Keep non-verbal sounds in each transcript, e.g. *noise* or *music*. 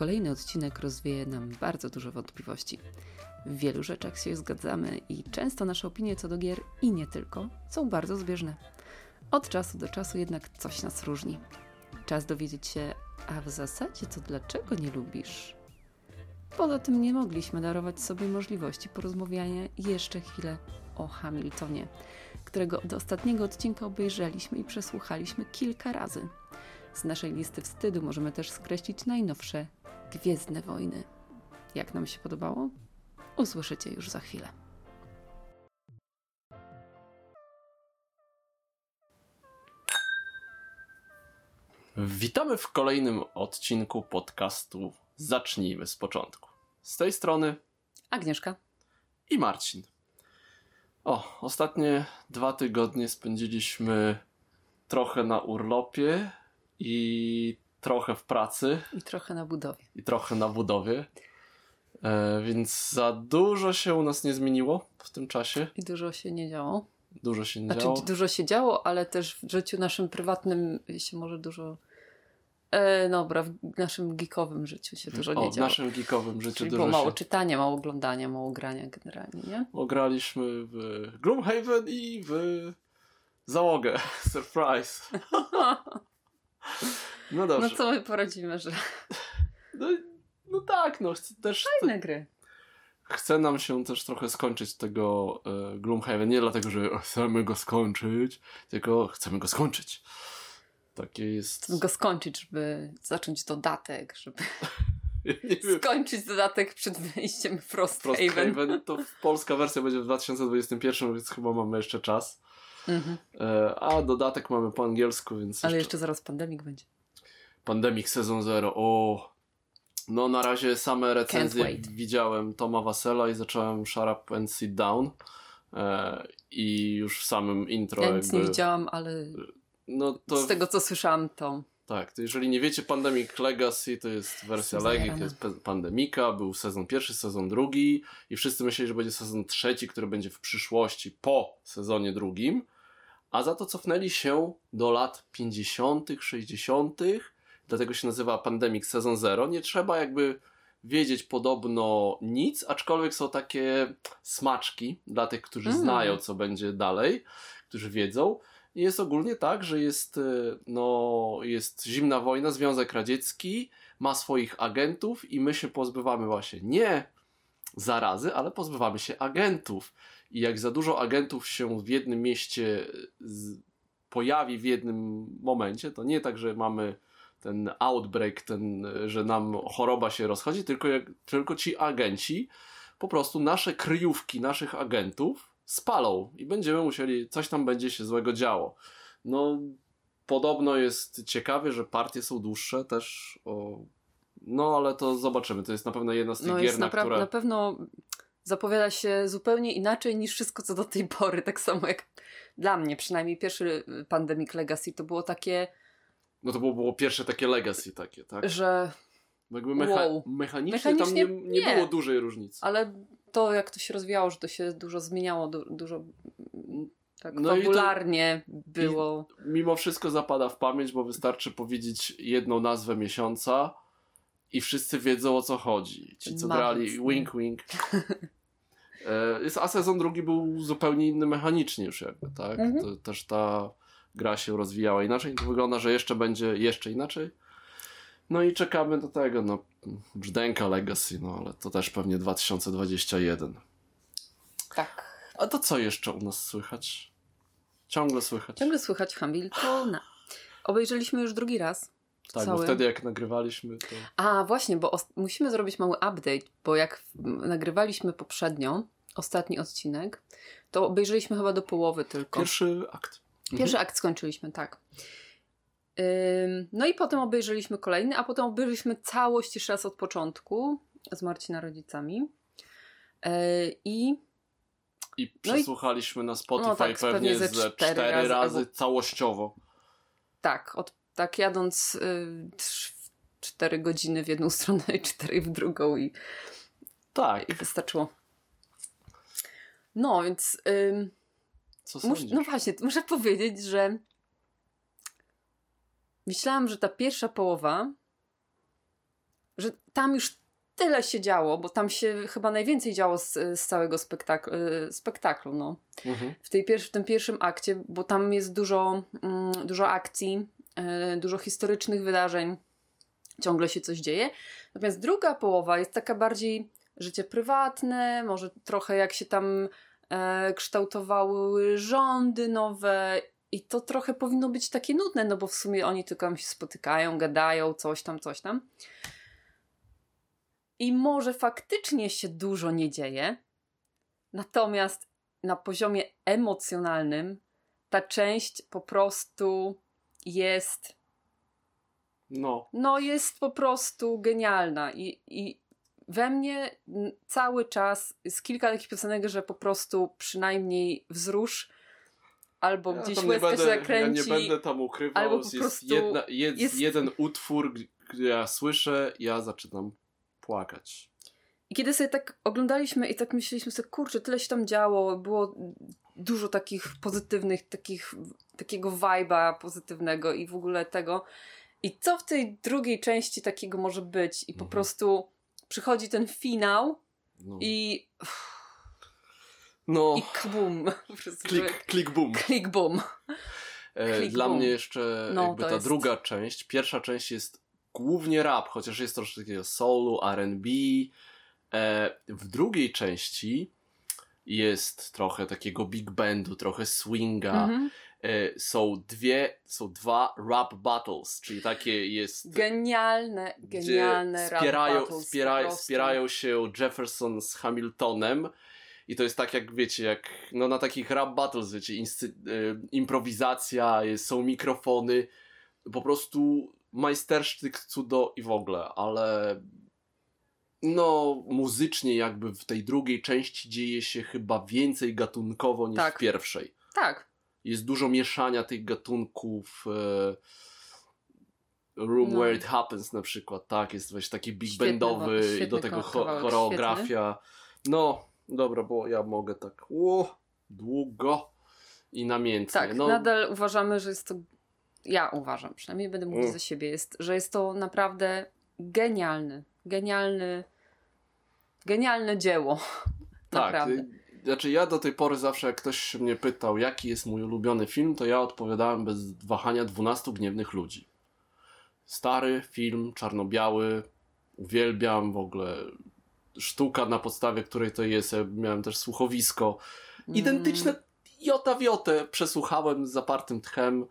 kolejny odcinek rozwieje nam bardzo dużo wątpliwości. W wielu rzeczach się zgadzamy i często nasze opinie co do gier i nie tylko są bardzo zbieżne. Od czasu do czasu jednak coś nas różni. Czas dowiedzieć się, a w zasadzie to dlaczego nie lubisz? Poza tym nie mogliśmy darować sobie możliwości porozmawiania jeszcze chwilę o Hamiltonie, którego od ostatniego odcinka obejrzeliśmy i przesłuchaliśmy kilka razy. Z naszej listy wstydu możemy też skreślić najnowsze Gwiezdne Wojny. Jak nam się podobało? Usłyszycie już za chwilę. Witamy w kolejnym odcinku podcastu Zacznijmy z początku. Z tej strony Agnieszka. i Marcin. O, ostatnie dwa tygodnie spędziliśmy trochę na urlopie i trochę w pracy I trochę na budowie. i trochę na budowie. E, więc za dużo się u nas nie zmieniło w tym czasie. I dużo się nie działo. Dużo się nie Znaczy, działo. dużo się działo, ale też w życiu naszym prywatnym się może dużo. E, dobra, w naszym geekowym życiu się dużo nie o, w działo. naszym geekowym życiu Czyli dużo było mało się... czytania, mało oglądania, mało grania generalnie, nie? Ograliśmy w Gloomhaven i w załogę. *laughs* Surprise. *laughs* No dobrze. No co my poradzimy, że No, no tak, no też fajne gry. chce nam się też trochę skończyć tego e, Gloomhaven. Nie dlatego, że chcemy go skończyć, tylko chcemy go skończyć. Takie jest. Chcę go skończyć, żeby zacząć dodatek, żeby *laughs* wiem, skończyć dodatek przed wyjściem Frosthaven. Frosthaven to polska wersja będzie w 2021, więc chyba mamy jeszcze czas. Mhm. E, a dodatek mamy po angielsku, więc. Ale jeszcze zaraz pandemik będzie. Pandemic Sezon Zero. O. No na razie same recenzje widziałem Toma Wasela i zacząłem Shut Up and Sit Down. E, I już w samym intro Ja nic jakby... nie widziałam, ale No to z tego co słyszałam, to tak, to jeżeli nie wiecie Pandemic Legacy to jest wersja Legii, to jest Pandemika, był sezon pierwszy, sezon drugi i wszyscy myśleli, że będzie sezon trzeci, który będzie w przyszłości po sezonie drugim, a za to cofnęli się do lat 50., 60., dlatego się nazywa Pandemic Sezon Zero. Nie trzeba jakby wiedzieć podobno nic, aczkolwiek są takie smaczki dla tych, którzy Mm. znają, co będzie dalej, którzy wiedzą. I jest ogólnie tak, że jest, y, no, jest zimna wojna, Związek Radziecki ma swoich agentów i my się pozbywamy właśnie nie zarazy, ale pozbywamy się agentów. I jak za dużo agentów się w jednym mieście z, pojawi w jednym momencie, to nie tak, że mamy ten outbreak, ten, że nam choroba się rozchodzi, tylko, jak, tylko ci agenci po prostu nasze kryjówki naszych agentów spalą i będziemy musieli, coś tam będzie się złego działo. No, podobno jest ciekawie, że partie są dłuższe też. O... No, ale to zobaczymy. To jest na pewno jedna z tych no gier, na które. na pewno zapowiada się zupełnie inaczej niż wszystko co do tej pory. Tak samo jak dla mnie, przynajmniej pierwszy Pandemic Legacy to było takie, No to było, było pierwsze takie legacy takie, tak? że Jakby mecha... Wow. mechanicznie, Mechanicznie tam nie, nie, nie. było dużej różnicy. ale to jak to się rozwijało, że to się dużo zmieniało, du dużo tak No i to- było. Mimo wszystko zapada w pamięć, bo wystarczy powiedzieć jedną nazwę miesiąca i wszyscy wiedzą o co chodzi. Ci, co Marzec, grali nie? wink wink. *laughs* E, A sezon drugi był zupełnie inny mechanicznie już jakby, tak? Mhm. To, też ta gra się rozwijała inaczej. To wygląda, że jeszcze będzie jeszcze inaczej. No i czekamy do tego, no brzdęka Legacy, no ale to też pewnie 2021. Tak. A to co jeszcze u nas słychać? Ciągle słychać. Ciągle słychać Hamiltona. Obejrzeliśmy już drugi raz. tak, cały. bo wtedy jak nagrywaliśmy to... A, właśnie, bo musimy zrobić mały update, bo jak nagrywaliśmy poprzednio, ostatni odcinek, to obejrzeliśmy chyba do połowy tylko. Pierwszy akt. Pierwszy akt skończyliśmy, tak. No i potem obejrzeliśmy kolejny, a potem obejrzeliśmy całość jeszcze raz od początku z Marcina rodzicami. Yy, I I No i- przesłuchaliśmy na Spotify No tak, pewnie pewnie ze cztery razy, razy, albo- całościowo. tak, od, tak jadąc yy, cztery godziny w jedną *laughs* stronę i cztery w drugą i Tak. i wystarczyło. No, więc ym, Co mus, sądzisz? no właśnie, muszę powiedzieć, że myślałam, że ta pierwsza połowa że tam już tyle się działo, bo tam się chyba najwięcej działo z, z całego spektakl, y, spektaklu, no. Mhm. W, tej pier- w tym pierwszym akcie, bo tam jest dużo, mm, dużo akcji, y, dużo historycznych wydarzeń, ciągle się coś dzieje. Natomiast druga połowa jest taka bardziej życie prywatne, może trochę jak się tam kształtowały rządy nowe i to trochę powinno być takie nudne, no bo w sumie oni tylko tam się spotykają, gadają, coś tam, coś tam. I może faktycznie się dużo nie dzieje, natomiast na poziomie emocjonalnym ta część po prostu jest, No. no jest po prostu genialna i, i we mnie cały czas jest kilka takich piosenek, że po prostu przynajmniej wzrusz albo Ja gdzieś łezka się będę, zakręci. Ja nie będę tam ukrywał. albo po jest prostu jedna, jest, jest- jeden utwór, gdy ja słyszę, ja zaczynam płakać. I kiedy sobie tak oglądaliśmy i tak myśleliśmy sobie, kurczę, tyle się tam działo, było dużo takich pozytywnych, takich, takiego vibe'a pozytywnego i w ogóle tego. I co w tej drugiej części takiego może być? I po Mhm. prostu przychodzi ten finał No. i, no. i *laughs* prostu Klik, klik, boom. Klik bum. E, Dla boom. mnie jeszcze No, jakby ta jest- druga część, pierwsza część jest głównie rap, chociaż jest troszkę takiego soulu, R&B. E, w drugiej części jest trochę takiego big bandu, trochę swinga. Mhm. E, są dwie, są dwa rap battles, czyli takie jest... Genialne, genialne rap wspierają, battles, wspierają, wspierają się Jefferson z Hamiltonem i to jest tak jak wiecie, jak no na takich rap battles, wiecie, inscy, y, improwizacja, jest, są mikrofony, po prostu majstersztyk cudo i w ogóle, ale no muzycznie jakby w tej drugiej części dzieje się chyba więcej gatunkowo niż Tak. w pierwszej. Tak, Jest dużo mieszania tych gatunków. E, Room No. Where It Happens na przykład, tak, jest właśnie taki big Świetny bandowy i do świetny tego kawałek, choreografia. No, dobra, bo ja mogę tak o, długo i namiętnie. Tak, no, nadal uważamy, że jest to. Ja uważam, przynajmniej będę mówić Mm. za siebie, jest, że jest to naprawdę genialny, genialny, genialne dzieło. *laughs* tak. naprawdę. Znaczy ja do tej pory zawsze jak ktoś mnie pytał, jaki jest mój ulubiony film, to ja odpowiadałem bez wahania 12 gniewnych ludzi. Stary film, czarno-biały, uwielbiam w ogóle. Sztuka na podstawie której to jest. Ja miałem też słuchowisko. identyczne Mm, jota w jotę przesłuchałem z zapartym tchem.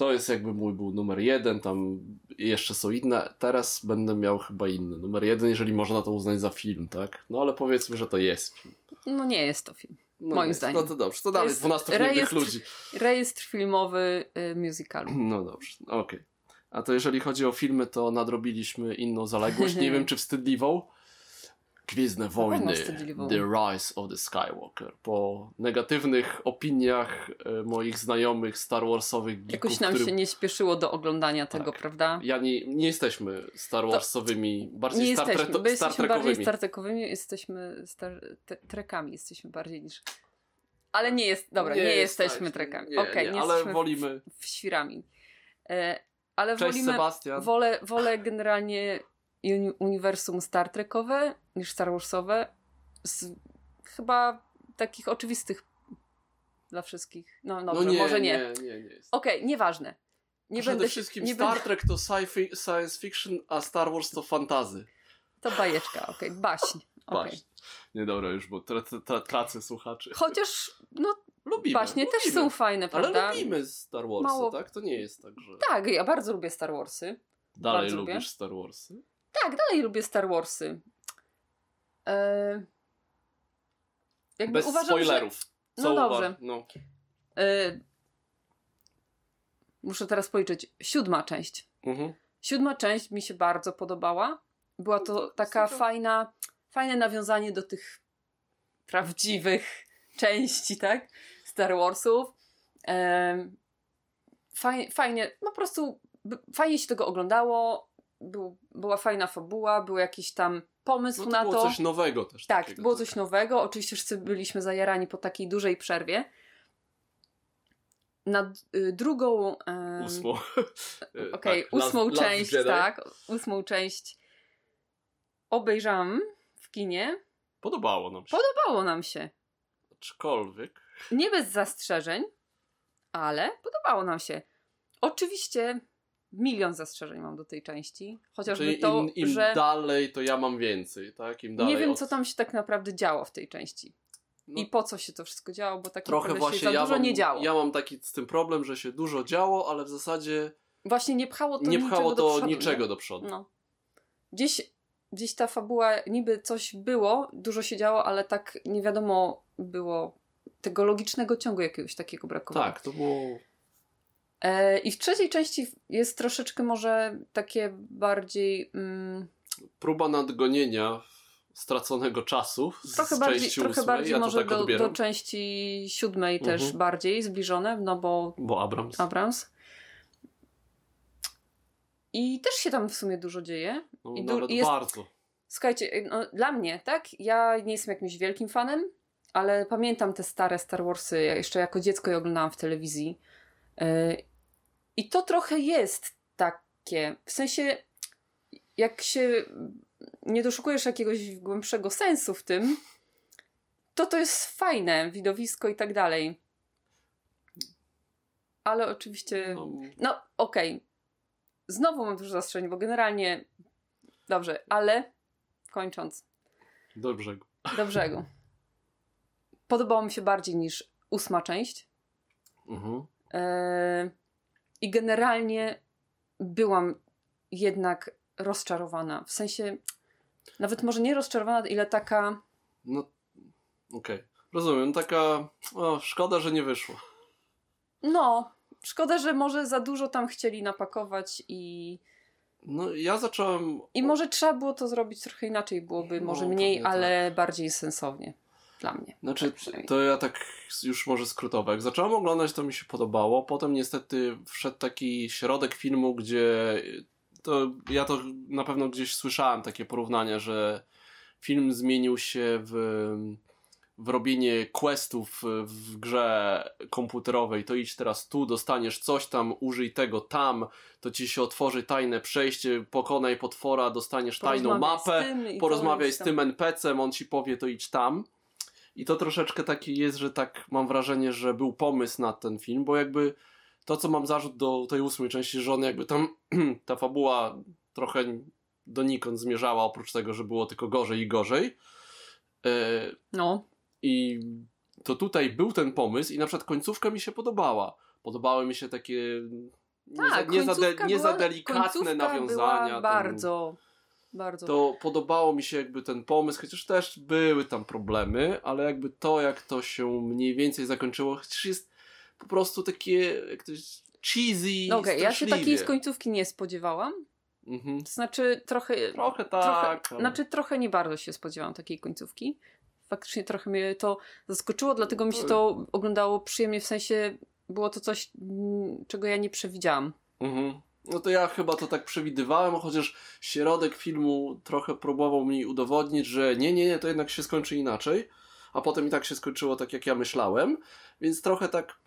To jest jakby mój był numer jeden, tam jeszcze są inne. Teraz będę miał chyba inny. Numer jeden, jeżeli można to uznać za film, tak? No ale powiedzmy, że to jest film. No nie jest to film. No Moim nie, zdaniem. No to dobrze, to To dalej jest 12 innych rejestr- ludzi. Rejestr filmowy y, musicalu. No dobrze, okej. A to jeżeli chodzi o filmy, to nadrobiliśmy inną zaległość. Nie *laughs* wiem, czy wstydliwą. Gwiezdne Wojny. The Rise of the Skywalker. Po negatywnych opiniach e, moich znajomych Star Warsowych geeków, Jakoś nam którym- się nie śpieszyło do oglądania tego, Tak. prawda? Ja nie, nie jesteśmy Star Warsowymi, bardziej Nie Star, jesteśmy, Tre- my Star jesteśmy bardziej. Star Trekowymi, jesteśmy star, trekami, jesteśmy bardziej niż... Ale nie jest, dobra, nie, jesteśmy tak, trekami. Nie, Okej, nie, nie ale jesteśmy wolimy. w, w świrami. E, ale Cześć wolimy, Sebastian. wolę, wolę generalnie uni uniwersum Star Trekowe niż Star Warsowe. Z chyba takich oczywistych dla wszystkich. No dobrze, no nie, może nie. nie, nie, nie jest. Okej, nieważne. Nie Przede będę wszystkim nie Star będę, Trek to sci-fi, science fiction, a Star Wars to fantazy. To bajeczka, okej, baśń. okej. Baśń. Nie dobra już, bo tra, tra, tracę słuchaczy. Chociaż, no Lubimy. baśnie też lubimy. są fajne, prawda? Ale lubimy Star Warsy, Mało- tak? To nie jest tak, że Tak, ja bardzo lubię Star Warsy. dalej bardzo lubisz lubię. Star Warsy. Tak, dalej lubię Star Warsy. E... Jakby Bez uważam, spoilerów. No Co dobrze. No. Że... E... Muszę teraz policzyć. Siódma część. Mhm. Siódma część mi się bardzo podobała. Była No to to taka super. fajna, fajne nawiązanie do tych prawdziwych *laughs* części, tak? Star Warsów. Em, faj, fajnie, no po prostu fajnie się tego oglądało. Był, była fajna fabuła, był jakiś tam pomysł No to na było to. coś nowego też. Tak, takiego, było tak. coś nowego. Oczywiście wszyscy byliśmy zajarani po takiej dużej przerwie. Na y, drugą. em, Ósmą. *laughs* Okej, Tak, Last- ósmą Last część, Jedi. tak. Ósmą część obejrzałam w kinie. Podobało nam się. Podobało nam się. Aczkolwiek. Nie bez zastrzeżeń, ale podobało nam się. Oczywiście milion zastrzeżeń mam do tej części. Chociażby Czyli to, im, im że dalej, to ja mam więcej, tak? Im dalej nie wiem, od... co tam się tak naprawdę działo w tej części. No, I po co się to wszystko działo, bo tak Trochę naprawdę właśnie się za ja dużo mam, nie działo. ja mam taki z tym problem, że się dużo działo, ale w zasadzie Właśnie nie pchało to nie pchało niczego to do przodu, niczego nie? do przodu. No. Gdzieś, gdzieś ta fabuła, niby coś było, dużo się działo, ale tak nie wiadomo było tego logicznego ciągu jakiegoś takiego brakowało. Tak, to było. E, I w trzeciej części jest troszeczkę może takie bardziej... Mm, Próba nadgonienia straconego czasu z trochę bardziej, części trochę ósmej. bardziej ja może tak do, do części siódmej też Mhm. bardziej zbliżone, no bo Bo Abrams. Abrams. I też się tam w sumie dużo dzieje. No, i nawet jest- bardzo. Słuchajcie, no, dla mnie, tak? Ja nie jestem jakimś wielkim fanem, ale pamiętam te stare Star Warsy. Ja jeszcze jako dziecko je oglądałam w telewizji. I to trochę jest takie. W sensie, jak się nie doszukujesz jakiegoś głębszego sensu w tym, to to jest fajne, widowisko i tak dalej. Ale oczywiście. No, No, okej. Znowu mam dużo zastrzeżeń, bo generalnie. Dobrze, ale kończąc. do brzegu. Do brzegu. Podobało mi się bardziej niż ósma część. Mhm. Eee, I generalnie byłam jednak rozczarowana. W sensie, nawet może nie rozczarowana, ile taka. No, okej. Rozumiem. Taka. O, szkoda, że nie wyszło. No, szkoda, że może za dużo tam chcieli napakować i. No, ja zacząłem. I może trzeba było to zrobić trochę inaczej, byłoby No, może mniej, pewnie ale bardziej sensownie. Dla mnie. Znaczy, Tak to ja tak już może skrótowo. Jak zacząłem oglądać, to mi się podobało. Potem niestety wszedł taki środek filmu, gdzie to ja to na pewno gdzieś słyszałem takie porównania, że film zmienił się w, w robienie questów w grze komputerowej. To idź teraz tu, dostaniesz coś tam, użyj tego tam, to ci się otworzy tajne przejście, pokonaj potwora, dostaniesz tajną Porozmawiaj mapę z tym porozmawiaj z tam. tym NPC-em, on ci powie, to idź tam. I to troszeczkę taki jest, że tak mam wrażenie, że był pomysł na ten film, bo jakby to, co mam zarzut do tej ósmej części, że on jakby tam *clears throat* ta fabuła trochę donikąd zmierzała, oprócz tego, że było tylko gorzej i gorzej. E, No, I to tutaj był ten pomysł i na przykład końcówka mi się podobała. Podobały mi się takie nie, tak, za, nie, za, de, nie za była- delikatne końcówka nawiązania. Była ten- bardzo, bardzo. to podobało mi się jakby ten pomysł, chociaż też były tam problemy, ale jakby to, jak to się mniej więcej zakończyło, chociaż jest po prostu takie jak to jest cheesy, No Okej, ja się takiej z końcówki nie spodziewałam. Mhm. To znaczy trochę, Trochę trochę, tak. ale- znaczy trochę nie bardzo się spodziewałam takiej końcówki. Faktycznie trochę mnie to zaskoczyło, dlatego mi się to oglądało przyjemnie, w sensie było to coś, mm, czego ja nie przewidziałam. Mhm. No to ja chyba to tak przewidywałem, chociaż środek filmu trochę próbował mi udowodnić, że nie, nie, nie, to jednak się skończy inaczej, a potem i tak się skończyło tak, jak ja myślałem, więc trochę tak...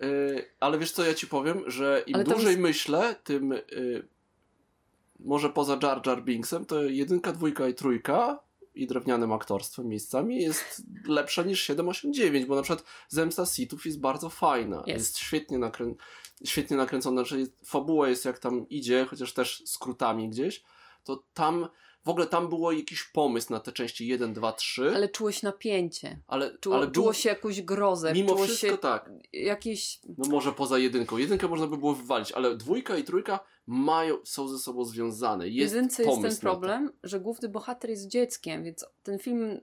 Yy, ale wiesz co, ja ci powiem, że im dłużej jest- myślę, tym yy, może poza Jar Jar Binksem, to jedynka, dwójka i trójka i drewnianym aktorstwem miejscami jest lepsza niż 7, 8, 9, bo na przykład Zemsta Sithów jest bardzo fajna. Jest. Jest, świetnie, nakrę... świetnie nakręcona, że jest... fabuła jest jak tam idzie, chociaż też skrótami gdzieś, to tam w ogóle tam było jakiś pomysł na te części 1, 2, 3, Ale czułeś napięcie. ale, Czuło, ale był... czuło się jakąś grozę. mimo czuło wszystko się tak. jakieś... No może poza jedynką. Jedynkę można by było wywalić, ale dwójka i trójka mają, są ze sobą związane. Jest jedynce jest pomysł ten na to. problem, że główny bohater jest dzieckiem, więc ten film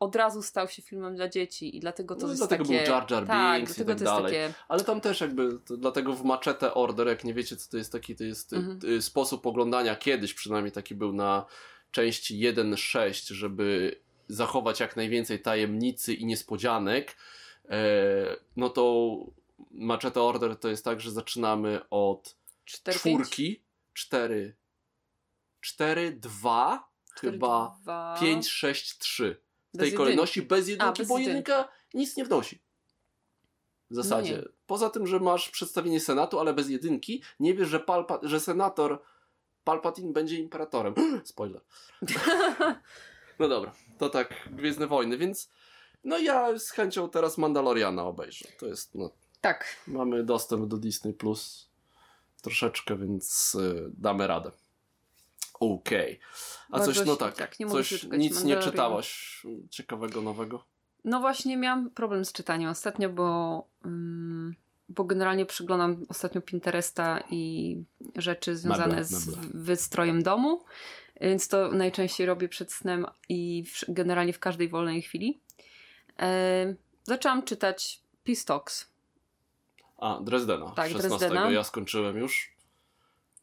od razu stał się filmem dla dzieci i dlatego to No jest dlatego takie... był Jar Jar tak, Binks i dlatego tak to jest dalej. takie... Ale tam też jakby, to dlatego w Machete Order, jak nie wiecie co to jest taki, to jest Mhm. sposób oglądania, kiedyś przynajmniej taki był na części 1.6, żeby zachować jak najwięcej tajemnicy i niespodzianek, e, no to Machete Order to jest tak, że zaczynamy od Cztery, czwórki, 4, 4, 2, Cztery, chyba dwa... 5, 6, 3. W tej kolejności bez jedynki, bez bo jedynki. jedynka nic nie wnosi. W zasadzie. nie. Poza tym, że masz przedstawienie Senatu, ale bez jedynki, nie wiesz, że, Palpa, że senator Palpatine będzie imperatorem. *gasps* Spoiler. *laughs* no dobra, to tak Gwiezdne Wojny, więc no ja z chęcią teraz Mandaloriana obejrzę. To jest, no, Tak. mamy dostęp do Disney Plus troszeczkę, więc y, damy radę. Okej. A Bardzo coś, no tak, tak, nie coś, nic nie czytałaś ciekawego, nowego? No właśnie miałam problem z czytaniem ostatnio, bo, ym, bo generalnie przyglądam ostatnio Pinteresta i rzeczy związane Meble, z meble. wystrojem domu, więc to najczęściej robię przed snem i w, generalnie w każdej wolnej chwili. E, zaczęłam czytać Peace Talks. A, Dresdena. Tak, 16. Dresdena. Ja skończyłem już.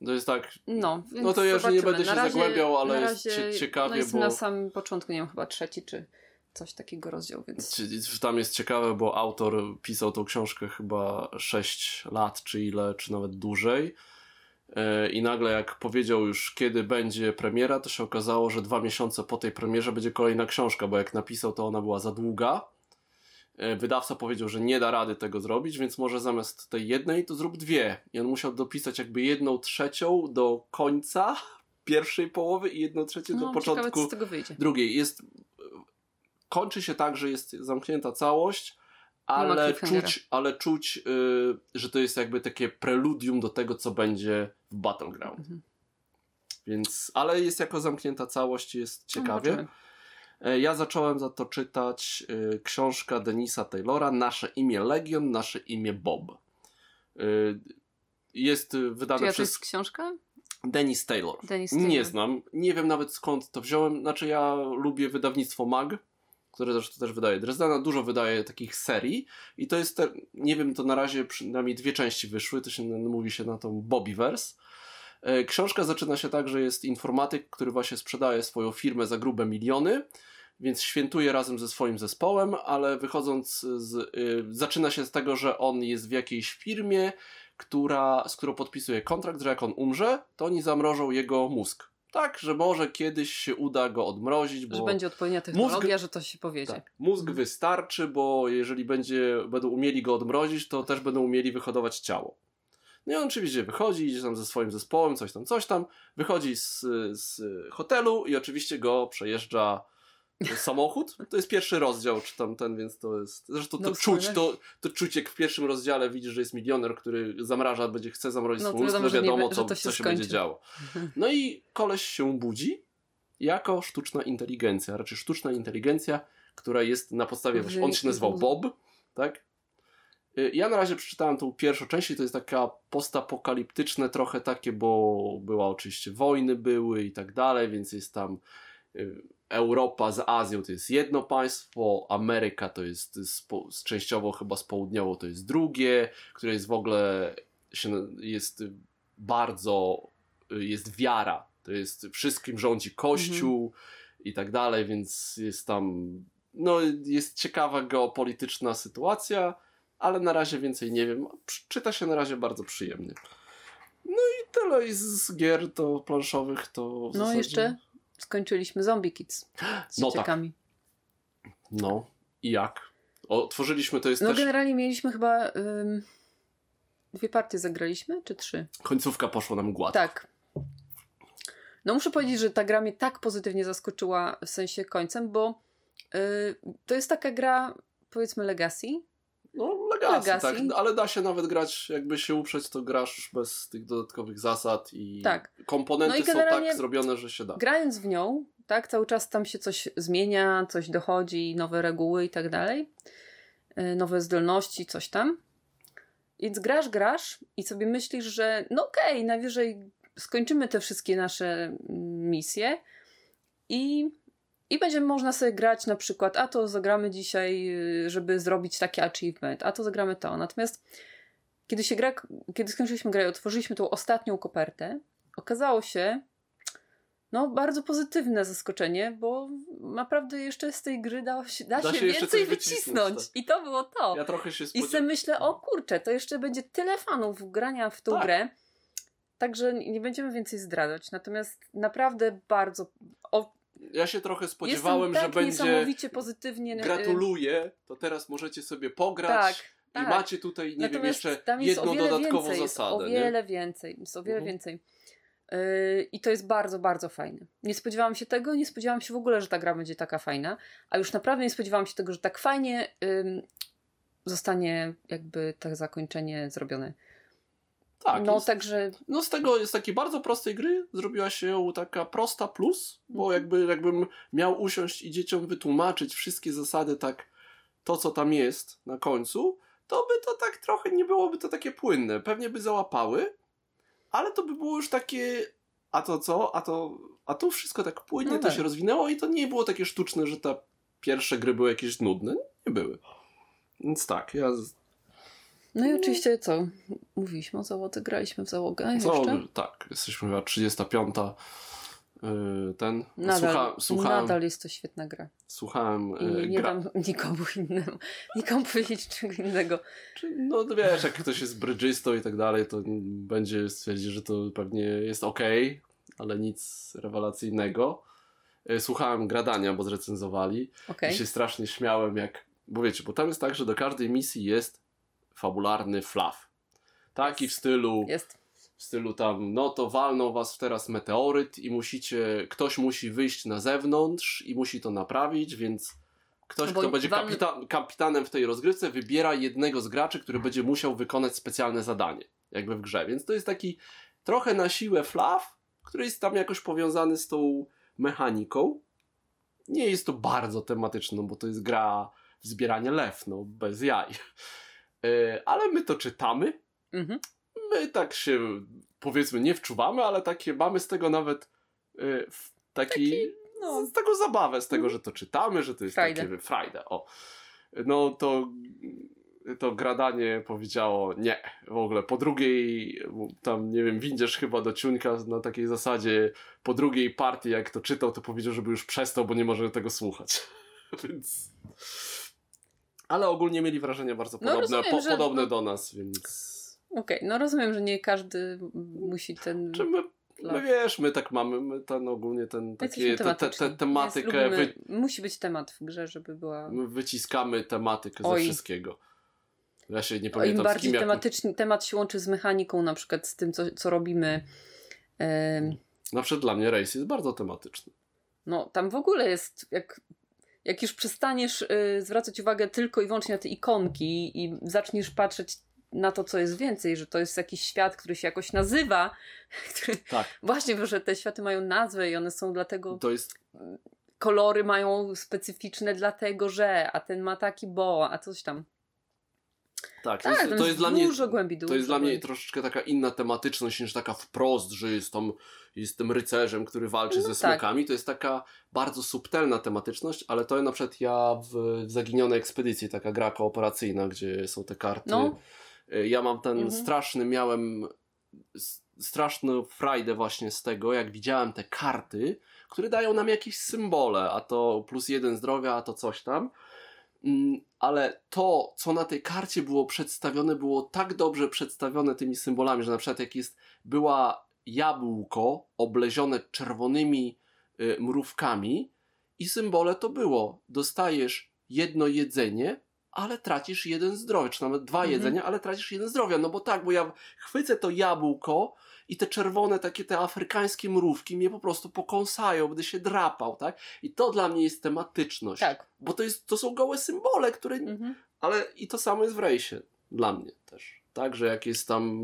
To jest tak, No, No to ja już nie będę się razie- zagłębiał, ale jest razie, cie- ciekawie, no jest bo- na samym początku, nie wiem, chyba trzeci czy coś takiego rozdział, więc... Tam jest ciekawe, bo autor pisał tą książkę chyba 6 lat, czy ile, czy nawet dłużej. E, I nagle, jak powiedział już, kiedy będzie premiera, to się okazało, że dwa miesiące po tej premierze będzie kolejna książka, bo jak napisał, to ona była za długa. E, Wydawca powiedział, że nie da rady tego zrobić, więc może zamiast tej jednej, to zrób dwie. I on musiał dopisać jakby jedną trzecią do końca pierwszej połowy i jedną trzecią do No, ciekawe, początku co z tego wyjdzie. drugiej. Jest, kończy się tak, że jest zamknięta całość, ma ale czuć, ale czuć y, że to jest jakby takie preludium do tego, co będzie w Battleground. Mhm. Więc, ale jest jako zamknięta całość, jest ciekawie. Zobaczymy. E, Ja zacząłem za to czytać y, książka Denisa Taylora Nasze imię Legion, nasze imię Bob. Y, Jest wydane Czy ja to przez jest książka? Denis Taylor. Denis Nie Taylor. znam. Nie wiem nawet skąd to wziąłem. Znaczy ja lubię wydawnictwo MAG, które zresztą też wydaje Dresdena. Dużo wydaje takich serii i to jest, te, nie wiem, to na razie przynajmniej dwie części wyszły. To się mówi się na tą Bobbyverse. E, Książka zaczyna się tak, że jest informatyk, który właśnie sprzedaje swoją firmę za grube miliony, więc świętuje razem ze swoim zespołem, ale wychodząc z. Y, zaczyna się z tego, że on jest w jakiejś firmie, która, z którą podpisuje kontrakt, że jak on umrze, to oni zamrożą jego mózg. Tak, że może kiedyś się uda go odmrozić, bo Że będzie odpowiednia technologia, że to się powiedzie. tak, mózg Mhm. wystarczy, bo jeżeli będzie, będą umieli go odmrozić, to też będą umieli wyhodować ciało. No i on oczywiście wychodzi, idzie tam ze swoim zespołem, coś tam, coś tam, wychodzi z, z hotelu i oczywiście go przejeżdża samochód. To jest pierwszy rozdział, czy tam ten, więc to jest. Zresztą to No, czuć, to, to czuć jak w pierwszym rozdziale widzisz, że jest milioner, który zamraża, będzie chce zamrozić No, swój mózg, wiadomo, nie wiadomo, be- co, się co się będzie działo. *laughs* No i koleś się budzi jako sztuczna inteligencja, raczej sztuczna inteligencja, która jest na podstawie, Użyje on się nazywał. Bob, tak? Y, Ja na razie przeczytałem tą pierwszą część i to jest taka postapokaliptyczne trochę takie, bo była oczywiście wojny były i tak dalej, więc jest tam y, Europa z Azją to jest jedno państwo, Ameryka to jest z, z częściowo chyba z południową to jest drugie, które jest w ogóle się, jest bardzo, jest wiara, to jest wszystkim rządzi Kościół i tak dalej, więc jest tam, no jest ciekawa geopolityczna sytuacja, ale na razie więcej nie wiem. Czyta się na razie bardzo przyjemnie. No i tyle I z, gier to planszowych to No zasadzie... jeszcze skończyliśmy Zombie Kids z No tak. dzieciakami. No i jak? O, tworzyliśmy, to jest No też generalnie mieliśmy chyba ym, dwie partie zagraliśmy, czy trzy? końcówka poszła nam gładko. Tak. No muszę powiedzieć, że ta gra mnie tak pozytywnie zaskoczyła w sensie końcem, bo y, to jest taka gra powiedzmy Legacy. No legacy, Legacy. tak, ale da się nawet grać, jakby się uprzeć, to grasz bez tych dodatkowych zasad i Tak. komponenty No i są tak zrobione, że się da. Grając w nią, tak, cały czas tam się coś zmienia, coś dochodzi, nowe reguły i tak dalej, y, nowe zdolności, coś tam. Więc grasz, grasz i sobie myślisz, że no okej, najwyżej skończymy te wszystkie nasze mm, misje i, i będzie można sobie grać na przykład, a to zagramy dzisiaj, y, żeby zrobić taki achievement, a to zagramy to. Natomiast kiedy się gra, kiedy skończyliśmy grę i otworzyliśmy tą ostatnią kopertę, okazało się, no, bardzo pozytywne zaskoczenie, bo naprawdę jeszcze z tej gry da się, da Da się, więcej wycisnąć, tak. I to było to. Ja trochę się I sobie myślę, o kurczę, to jeszcze będzie tyle fanów grania w tą Tak. grę, także nie będziemy więcej zdradzać. Natomiast naprawdę bardzo. O, Ja się trochę spodziewałem, tak że będzie niesamowicie pozytywnie. y, gratuluję, to teraz możecie sobie pograć Tak, i tak. macie tutaj, nie wiem, Natomiast jeszcze tam jest jedną dodatkową więcej, zasadę. Jest o nie? wiele więcej. Jest o wiele Mhm. więcej. Yy, I to jest bardzo, bardzo fajne. Nie spodziewałam się tego, nie spodziewałam się w ogóle, że ta gra będzie taka fajna, a już naprawdę nie spodziewałam się tego, że tak fajnie yy, zostanie jakby tak zakończenie zrobione. Tak, no jest, także. No z tego jest takiej bardzo prostej gry zrobiła się taka prosta plus, bo Mhm. jakby jakbym miał usiąść i dzieciom wytłumaczyć wszystkie zasady tak to co tam jest na końcu, to by to tak trochę nie byłoby to takie płynne. Pewnie by załapały, ale to by było już takie a to co? A to a tu wszystko tak płynnie No to tak. się rozwinęło i to nie było takie sztuczne, że te pierwsze gry były jakieś nudne. Nie były. Więc tak, ja No i oczywiście co? Mówiliśmy o załodzie, graliśmy w załogę jeszcze. tak, jesteśmy chyba 35. Yy, ten. Nadal, Słucha, słuchałem, nadal jest to świetna gra. słuchałem I yy, nie gra. dam nikomu *laughs* innemu, nikomu powiedzieć czego innego. No wiesz, jak ktoś jest brydżystą i tak dalej, to będzie stwierdzić, że to pewnie jest ok, ale nic rewelacyjnego. Yy, Słuchałem Gradania, bo zrecenzowali Okej. i się strasznie śmiałem, jak. Bo wiecie, bo tam jest tak, że do każdej misji jest fabularny flaw. Taki w stylu. Jest. w stylu tam, no to walnął was teraz meteoryt i musicie, ktoś musi wyjść na zewnątrz i musi to naprawić, więc ktoś, No kto będzie walny- kapita- kapitanem w tej rozgrywce, wybiera jednego z graczy, który będzie musiał wykonać specjalne zadanie, jakby w grze. Więc to jest taki trochę na siłę flaw, który jest tam jakoś powiązany z tą mechaniką. Nie jest to bardzo tematyczne, bo to jest gra w zbieranie lew, no bez jaj. E, Ale my to czytamy, Mhm. my tak się powiedzmy nie wczuwamy, ale takie mamy z tego nawet y, w taki, no. z taką zabawę z tego, że to czytamy, że to jest Frajdę. takie frajdę. O. No to to gradanie powiedziało nie, w ogóle po drugiej tam nie wiem, windziesz chyba do ciuńka na takiej zasadzie po drugiej partii jak to czytał, to powiedział, żeby już przestał, bo nie może tego słuchać. *laughs* Więc ale ogólnie mieli wrażenia bardzo No, podobne, rozumiem, po, że- podobne no- do nas, więc Okej, no rozumiem, że nie każdy musi ten. Czy my, my wiesz, my tak mamy, my ten ogólnie ten, takie, te, te, te, tematykę, Jest, wy, lubimy, Musi być temat w grze, żeby była. my wyciskamy tematykę Oj. ze wszystkiego. Ja się nie Im pamiętam z bardziej kim jak... tematyczny, temat się łączy z mechaniką, na przykład z tym, co, co robimy. Em, Na przykład dla mnie Race jest bardzo tematyczny. No, tam w ogóle jest, jak, jak już przestaniesz y, zwracać uwagę tylko i wyłącznie na te ikonki i zaczniesz patrzeć na to, co jest więcej, że to jest jakiś świat, który się jakoś nazywa, *laughs* który Tak, właśnie, że te światy mają nazwę i one są dlatego, to jest, kolory mają specyficzne dlatego, że, a ten ma taki bo, a coś tam. Tak, to Tak, jest, to jest dla mnie... głębi, To jest dla mnie troszeczkę taka inna tematyczność niż taka wprost, że jest tam, jest tym rycerzem, który walczy No ze tak. smokami. To jest taka bardzo subtelna tematyczność, ale to na przykład ja w, w Zaginionej Ekspedycji, taka gra kooperacyjna, gdzie są te karty. No. Y, Ja mam ten Mhm. straszny, miałem straszną frajdę właśnie z tego, jak widziałem te karty, które dają nam jakieś symbole, a to plus jeden zdrowia, a to coś tam. Mm, Ale to, co na tej karcie było przedstawione, było tak dobrze przedstawione tymi symbolami, że na przykład jak jest, była jabłko oblezione czerwonymi y, mrówkami i symbole to było, dostajesz jedno jedzenie, ale tracisz jeden zdrowia, czy nawet dwa Mhm. jedzenia, ale tracisz jeden zdrowia, no bo tak, bo ja chwycę to jabłko i te czerwone, takie te afrykańskie mrówki mnie po prostu pokąsają, będę się drapał, tak? I to dla mnie jest tematyczność. Tak. Bo to, jest, to są gołe symbole, które. Mhm. Ale i to samo jest w rejsie. Dla mnie też. Tak, że jak jest tam.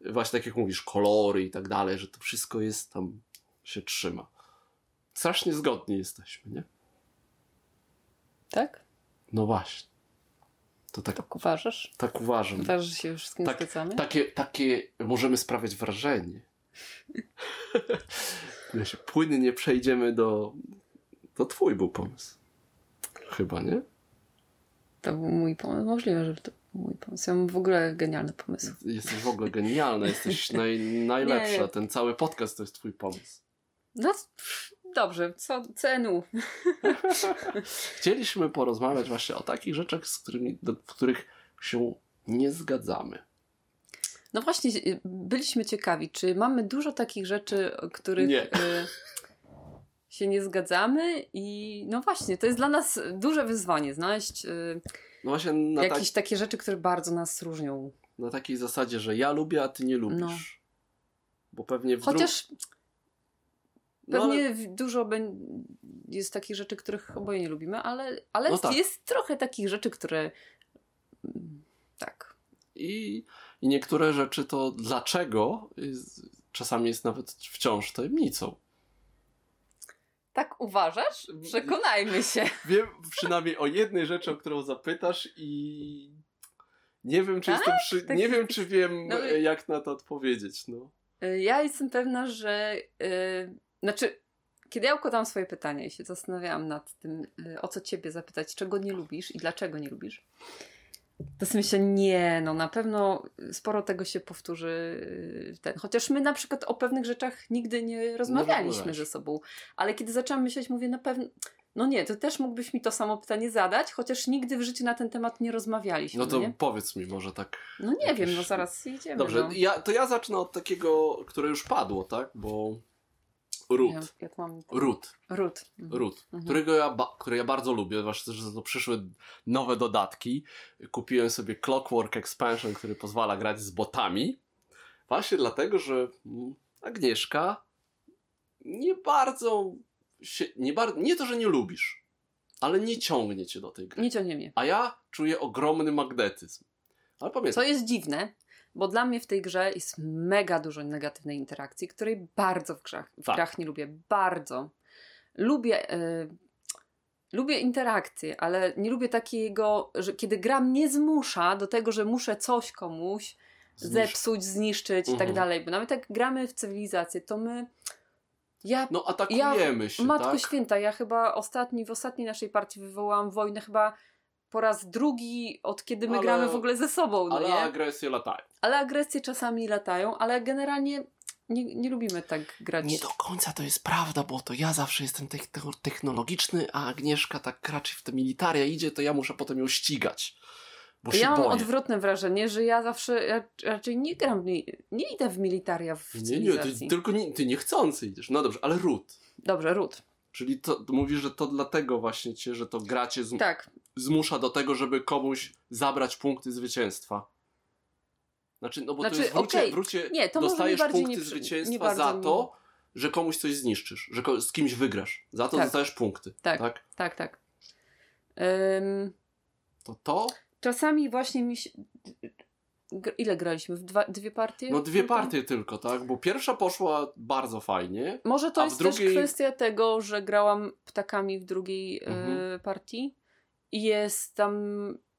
Właśnie tak jak mówisz, kolory i tak dalej, że to wszystko jest tam. się trzyma. Strasznie zgodni jesteśmy, nie? Tak? No właśnie. To tak, Tak uważasz? tak uważam. Uważasz, że się wszystkim Tak, zgadzamy? Takie, takie możemy sprawiać wrażenie. *laughs* Płynnie przejdziemy do. To twój był pomysł. Chyba, nie? To był mój pomysł. Możliwe, że to był mój pomysł. Ja mam w ogóle genialny pomysł. Jesteś w ogóle genialna, jesteś *laughs* naj, najlepsza. Ten cały podcast to jest twój pomysł. No dobrze, co cenu? *laughs* Chcieliśmy porozmawiać właśnie o takich rzeczach, z którymi, do, w których się nie zgadzamy. No właśnie, byliśmy ciekawi, czy mamy dużo takich rzeczy, o których Nie. y, się nie zgadzamy i no właśnie, to jest dla nas duże wyzwanie, znaleźć y, No właśnie na, tak, jakieś takie rzeczy, które bardzo nas różnią. na takiej zasadzie, że ja lubię, a ty nie lubisz. No. Bo pewnie w dru- No, ale- pewnie w- dużo bę- jest takich rzeczy, których oboje nie lubimy, ale, ale No tak. jest trochę takich rzeczy, które mm, tak. I, I niektóre rzeczy to dlaczego jest, czasami jest nawet wciąż tajemnicą. Tak uważasz? Przekonajmy się. *laughs* Wiem przynajmniej o jednej rzeczy, o którą zapytasz i nie wiem, czy jestem przy... Tak? nie wiem, czy wiem, No, jak na to odpowiedzieć. No. Y, Ja jestem pewna, że. y, znaczy, kiedy ja układałam swoje pytania i się zastanawiałam nad tym, y, o co ciebie zapytać, czego nie lubisz i dlaczego nie lubisz, to sobie myślę, nie, no na pewno sporo tego się powtórzy. y, Ten. Chociaż my na przykład o pewnych rzeczach nigdy nie rozmawialiśmy rozmawiałeś. ze sobą, ale kiedy zaczęłam myśleć, mówię, na pewno. No nie, to też mógłbyś mi to samo pytanie zadać, chociaż nigdy w życiu na ten temat nie rozmawialiśmy. no to nie? powiedz mi może tak. no nie jakieś- wiem, no zaraz idziemy. Dobrze, no. ja, to ja zacznę od takiego, które już padło, tak? Bo Ród. Jak, jak mam... Ród. Ród. Mhm. Ród, Mhm. którego ja, który ja bardzo lubię, zwłaszcza, że to przyszły nowe dodatki. Kupiłem sobie Clockwork Expansion, który pozwala grać z botami. Właśnie dlatego, że Agnieszka nie bardzo się, nie, bar- nie to, że nie lubisz, ale nie ciągnie cię do tej gry. Nie ciągnie mnie. A ja czuję ogromny magnetyzm. Ale Co pamiętaj, jest dziwne, bo dla mnie w tej grze jest mega dużo negatywnej interakcji, której bardzo w grach, w Tak. grach nie lubię. Bardzo. Lubię, e, lubię interakcję, ale nie lubię takiego, że kiedy gra mnie zmusza do tego, że muszę coś komuś zniszcz- zepsuć, zniszczyć i tak Mhm. dalej. Bo nawet jak gramy w cywilizację, to my. Ja No atakujemy się, Matko tak? Święta, ja chyba ostatni, w ostatniej naszej partii wywołałam wojnę chyba po raz drugi, od kiedy my Ale- gramy w ogóle ze sobą, no Ale nie? agresje latają. Ale agresje czasami latają, ale generalnie nie, nie lubimy tak grać. Nie do końca to jest prawda, bo to ja zawsze jestem techno- technologiczny, a Agnieszka tak raczej w te militaria idzie, to ja muszę potem ją ścigać. Bo się ja mam boję. odwrotne wrażenie, że ja zawsze ja raczej nie gram, mi- nie idę w militaria w Nie, nie, ty, tylko nie, ty niechcący idziesz. No dobrze, ale ród. Dobrze, Ród. Czyli to, mówisz, że to dlatego właśnie cię, że to gra cię zm- Tak, zmusza do tego, żeby komuś zabrać punkty zwycięstwa. Znaczy, no bo Znaczy, to jest wrócie, okej. wrócie Nie, to dostajesz punkty nie zwycięstwa nie za to, że komuś coś zniszczysz, że ko- z kimś wygrasz. Za to Tak. dostajesz punkty. Tak. tak? tak, tak. Ym, To to czasami właśnie mi się... Ile graliśmy? W dwa, dwie partie? No dwie partie tylko, tak? Bo pierwsza poszła bardzo fajnie. Może to jest drugiej- też kwestia tego, że grałam ptakami w drugiej e, Mhm. partii i jest tam.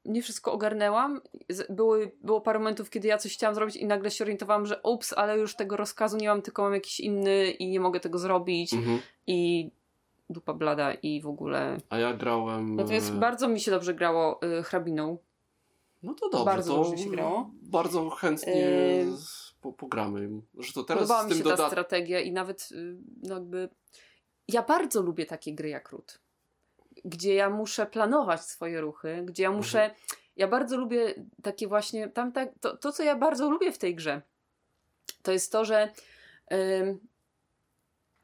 Nie wszystko ogarnęłam. Były, było parę momentów, kiedy ja coś chciałam zrobić i nagle się orientowałam, że ups, ale już tego rozkazu nie mam, tylko mam jakiś inny i nie mogę tego zrobić. Mhm. I dupa blada i w ogóle. A ja grałem. Natomiast bardzo mi się dobrze grało y, hrabiną. No to dobrze. bardzo to dobrze się grało. Bardzo chętnie po, pogramy. Że to teraz Podobała z mi tym się ta dodatkiem. strategia i nawet y, no jakby. Ja bardzo lubię takie gry jak Ród, gdzie ja muszę planować swoje ruchy, gdzie ja muszę. Mhm. Ja bardzo lubię takie właśnie. Tam tak, to, to, co ja bardzo lubię w tej grze, to jest to, że. ym,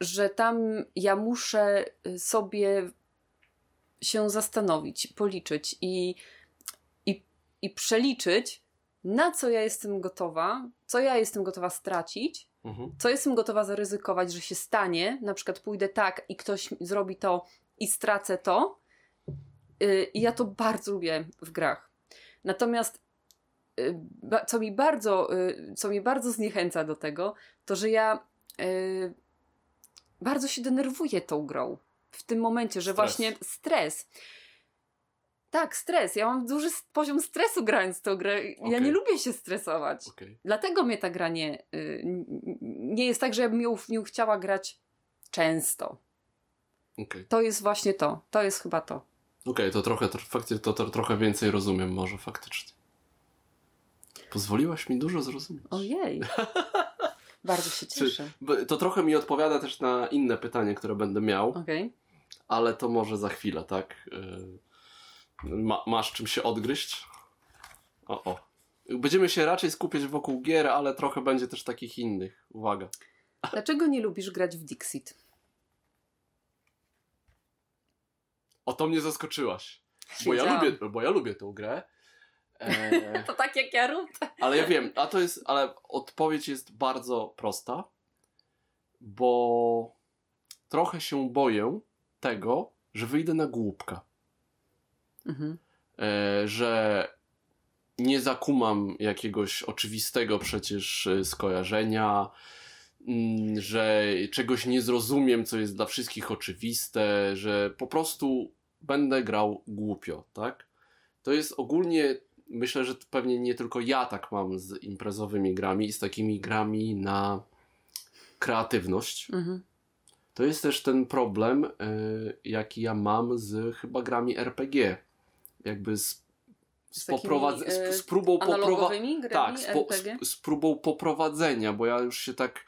że tam ja muszę y, sobie się zastanowić, policzyć i, i, przeliczyć, na co ja jestem gotowa, co ja jestem gotowa stracić, Mhm. co jestem gotowa zaryzykować, że się stanie, na przykład pójdę tak i ktoś zrobi to i stracę to. Yy, I ja to bardzo lubię w grach. Natomiast ba- co mi bardzo, yy, co mnie bardzo zniechęca do tego, to że ja bardzo się denerwuję tą grą. W tym momencie, że Stres. właśnie stres. Tak, stres. Ja mam duży poziom stresu grając tą grę. Ja Okej. nie lubię się stresować. Okej. Dlatego mnie ta gra nie, y, nie jest tak, że ja bym ją w nią chciała grać często. Okej, To jest właśnie to. To jest chyba to. Okej, to trochę, to, faktycznie to, to trochę więcej rozumiem może faktycznie. Pozwoliłaś mi dużo zrozumieć. Ojej. *laughs* Bardzo się Czy- cieszę. Bo To trochę mi odpowiada też na inne pytanie, które będę miał, Okej. ale to może za chwilę, tak? Yy, Ma, masz czym się odgryźć? O, o. Będziemy się raczej skupiać wokół gier, ale trochę będzie też takich innych. Uwaga. Dlaczego nie lubisz grać w Dixit? O to mnie zaskoczyłaś. Bo ja, lubię, bo ja lubię tą grę. E, *laughs* To tak jak ja rób. ale ja wiem, a to jest, ale odpowiedź jest bardzo prosta. bo trochę się boję tego, że wyjdę na głupka. Mhm. E, że nie zakumam jakiegoś oczywistego przecież e, skojarzenia, mm, że czegoś nie zrozumiem, co jest dla wszystkich oczywiste, że po prostu będę grał głupio, tak? To jest ogólnie, myślę, że pewnie nie tylko ja tak mam z imprezowymi grami i z takimi grami na kreatywność. Mhm. To jest też ten problem, y, jaki ja mam z chyba grami RPG. Jakby z, z, Z takimi, poprowadz- y, z, z próbą poprowa- Analogowymi grami tak, z, po, z, z próbą poprowadzenia, bo ja już się tak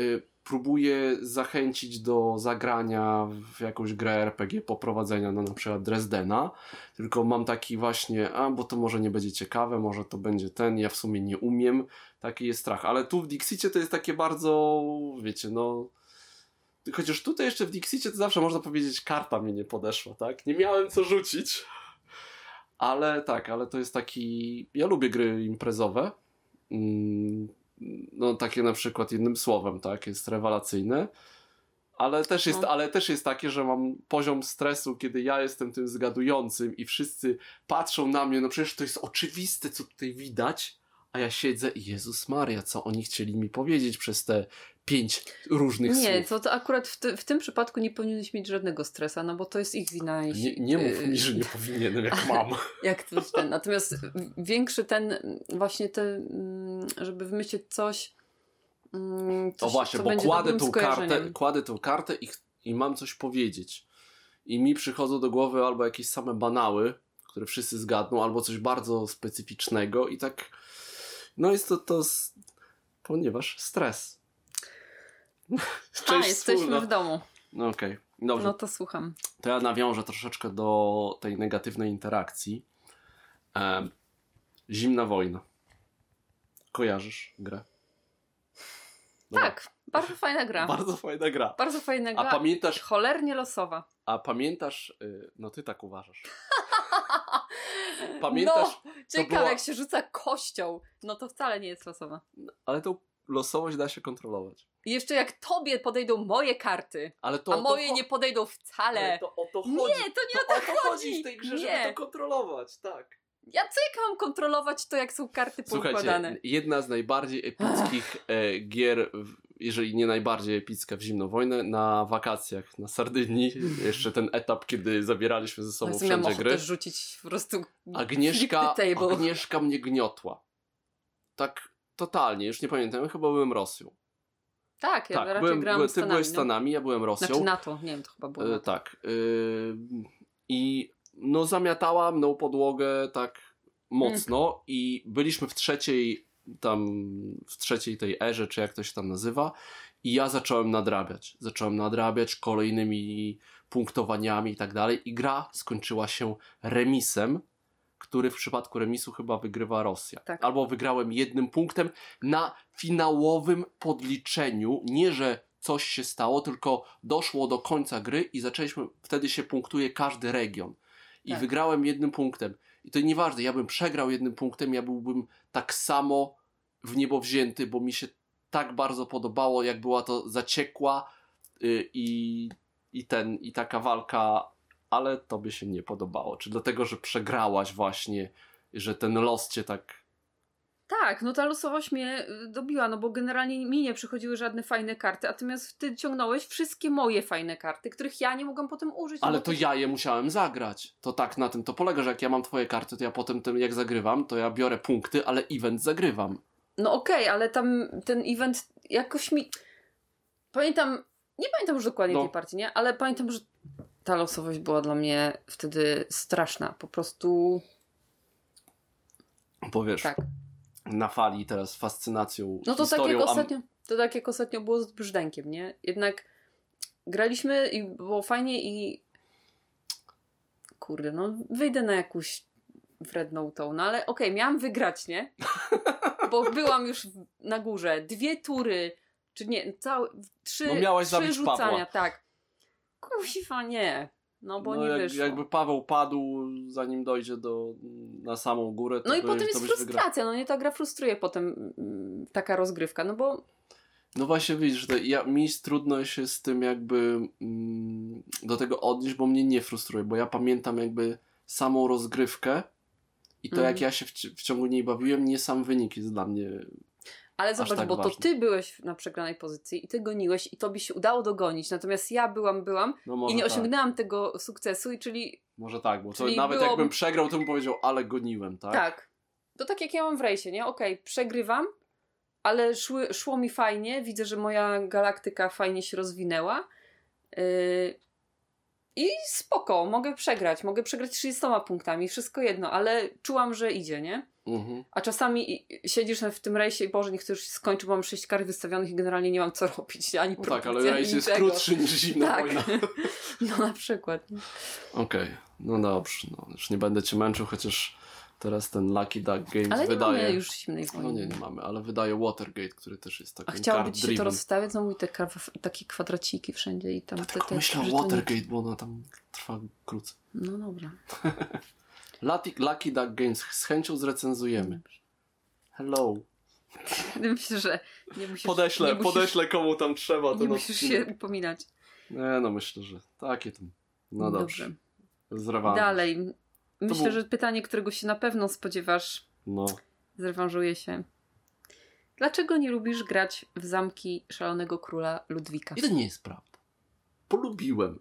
y, próbuję zachęcić do zagrania w jakąś grę RPG, poprowadzenia, no na przykład Dresdena, tylko mam taki właśnie, a bo to może nie będzie ciekawe, może to będzie ten, ja w sumie nie umiem, taki jest strach, ale tu w Dixicie to jest takie bardzo, wiecie, no chociaż tutaj jeszcze w Dixicie to zawsze można powiedzieć, karta mi nie podeszła, tak? Nie miałem co rzucić. Ale tak, ale to jest taki. Ja lubię gry imprezowe. Mm, No, takie na przykład jednym słowem, tak? Jest rewelacyjne. Ale też, jest, No. ale też jest takie, że mam poziom stresu, kiedy ja jestem tym zgadującym i wszyscy patrzą na mnie, no przecież to jest oczywiste, co tutaj widać, a ja siedzę i Jezus Maria, co oni chcieli mi powiedzieć przez te pięć różnych Nie, słów. to, to akurat w, ty, w tym przypadku nie powinieneś mieć żadnego stresa, no bo to jest ich wina. Nie, jeśli- nie mów y, mi, że nie *laughs* powinienem, jak mam. *laughs* Jak to jest ten. Natomiast większy ten, właśnie ten, mm, żeby wymyślić coś. mm, O coś właśnie, co bo kładę tą, kartę, kładę tą kartę i, i mam coś powiedzieć. I mi przychodzą do głowy albo jakieś same banały, które wszyscy zgadną, albo coś bardzo specyficznego i tak. No jest to, to ponieważ stres. *laughs* A, Część jesteśmy wspólna. w domu. No okej, dobrze. No to słucham. To ja nawiążę troszeczkę do tej negatywnej interakcji. Zimna wojna. Kojarzysz grę? Dobra. Tak, bardzo fajna gra. Bardzo, *laughs* Bardzo fajna gra. fajna gra. A pamiętasz, Cholernie losowa. a pamiętasz, y, no ty tak uważasz. *laughs* Pamiętasz, No, ciekawe, była- jak się rzuca kością, no to wcale nie jest losowa. ale tą losowość da się kontrolować. I jeszcze jak tobie podejdą moje karty, Ale to a to moje cho- nie podejdą wcale. ale to o to chodzi. Nie, to nie to o o to to chodzi w tej grze, Nie. żeby to kontrolować, tak. Ja co jak mam kontrolować to, jak są karty poukładane? Słuchajcie, jedna z najbardziej epickich e, gier, w, jeżeli nie najbardziej epicka w zimną wojnę, na wakacjach na Sardynii. Jeszcze ten etap, kiedy zabieraliśmy ze sobą miałam wszędzie gry. rzucić po prostu Agnieszka. Agnieszka mnie gniotła. Tak totalnie, już nie pamiętam, chyba byłem Rosją. Tak, ja tak, raczej byłem, grałam byłem, ty Stanami. byłeś no. Stanami, ja byłem Rosją. Znaczy NATO, nie wiem, to chyba było. E, NATO. tak. e, I no zamiatałam mną podłogę tak mocno Mm. i byliśmy w trzeciej tam, w trzeciej tej erze, czy jak to się tam nazywa i ja zacząłem nadrabiać. Zacząłem nadrabiać kolejnymi punktowaniami i tak dalej i gra skończyła się remisem, który w przypadku remisu chyba wygrywa Rosja. Tak. Albo wygrałem jednym punktem na finałowym podliczeniu. Nie, że coś się stało, tylko doszło do końca gry i zaczęliśmy, wtedy się punktuje każdy region. I Tak. wygrałem jednym punktem. I to nieważne, ja bym przegrał jednym punktem, ja byłbym tak samo w niebo wzięty, bo mi się tak bardzo podobało, jak była to zaciekła y, i, i ten, i taka walka, ale tobie się nie podobało. Czy dlatego, że przegrałaś właśnie, że ten los cię tak... Tak, no ta losowość mnie y, dobiła, no bo generalnie mi nie przychodziły żadne fajne karty, natomiast ty ciągnąłeś wszystkie moje fajne karty, których ja nie mogłam potem użyć. no Ale bo to ja je musiałem zagrać. To tak na tym to polega, że jak ja mam twoje karty, to ja potem tym, jak zagrywam, to ja biorę punkty, ale event zagrywam. No okej, ale tam ten event jakoś mi... Pamiętam, nie pamiętam już dokładnie No. tej partii, nie? Ale pamiętam, że ta losowość była dla mnie wtedy straszna. Po prostu Bo wiesz, tak. na fali teraz fascynacją No to tak jak ostatnio, to tak jak ostatnio było z Brzdękiem, nie? Jednak graliśmy i było fajnie i kurde, no wyjdę na jakąś wredną tą, no ale okej, miałam wygrać, nie? *laughs* Bo byłam już na górze. Dwie tury, czy nie, całe, trzy, No miałaś trzy rzucania, Pawła. tak. Kusiwa, nie. No bo no nie jak, wyszło. jakby Paweł padł, zanim dojdzie do, na samą górę, to No i byś, potem to jest frustracja, no nie ta gra frustruje potem mm, taka rozgrywka, no bo No właśnie widzisz, że ja, mi jest trudno się z tym jakby mm, do tego odnieść, bo mnie nie frustruje, bo ja pamiętam jakby samą rozgrywkę i to Mhm. jak ja się w, w ciągu niej bawiłem, nie sam wynik jest dla mnie Ale zobacz, tak bo to ważne. ty byłeś na przegranej pozycji i ty goniłeś i tobie się udało dogonić. Natomiast ja byłam, byłam no i nie tak, osiągnęłam tego sukcesu i czyli może tak, bo to nawet było- jakbym przegrał, to bym powiedział, ale goniłem, tak? tak. To tak jak ja mam w rejsie, nie? Okej, przegrywam, ale szły, szło mi fajnie. Widzę, że moja galaktyka fajnie się rozwinęła. Yy, I spoko, mogę przegrać. Mogę przegrać 30 punktami, wszystko jedno, ale czułam, że idzie, nie? Mhm. A czasami siedzisz w tym rejsie i Boże, niech to już się skończy, bo mam sześć kart wystawionych i generalnie nie mam co robić, ani No tak, ale rejs jest niczego. krótszy niż *laughs* zimna Tak. wojna. *laughs* No na przykład. nie? Okej, no dobrze, no, już nie będę cię męczył, chociaż teraz ten Lucky Duck Games Ale nie wydaje... mamy już zimnej No wojny. nie, nie mamy, ale wydaje Watergate, który też jest A takim chciałoby ci się to rozstawiać, znowu te kwa- takie kwadraciki wszędzie i tam te, Tylko te myślę o Watergate, bo ona tam trwa krócej. No dobra. *laughs* Lucky, Lucky Duck Games z chęcią zrecenzujemy. Hello. *laughs* Myślę, że nie musisz, Podeślę, nie musisz, podeślę komu tam trzeba. nie musisz się upominać. Nie, no myślę, że takie tam. No dobrze. Zrewanż. Dalej. Myślę, był- że pytanie, którego się na pewno spodziewasz, No. zrewanżuje się. Dlaczego nie lubisz grać w zamki szalonego króla Ludwika? I to nie jest prawda. Polubiłem.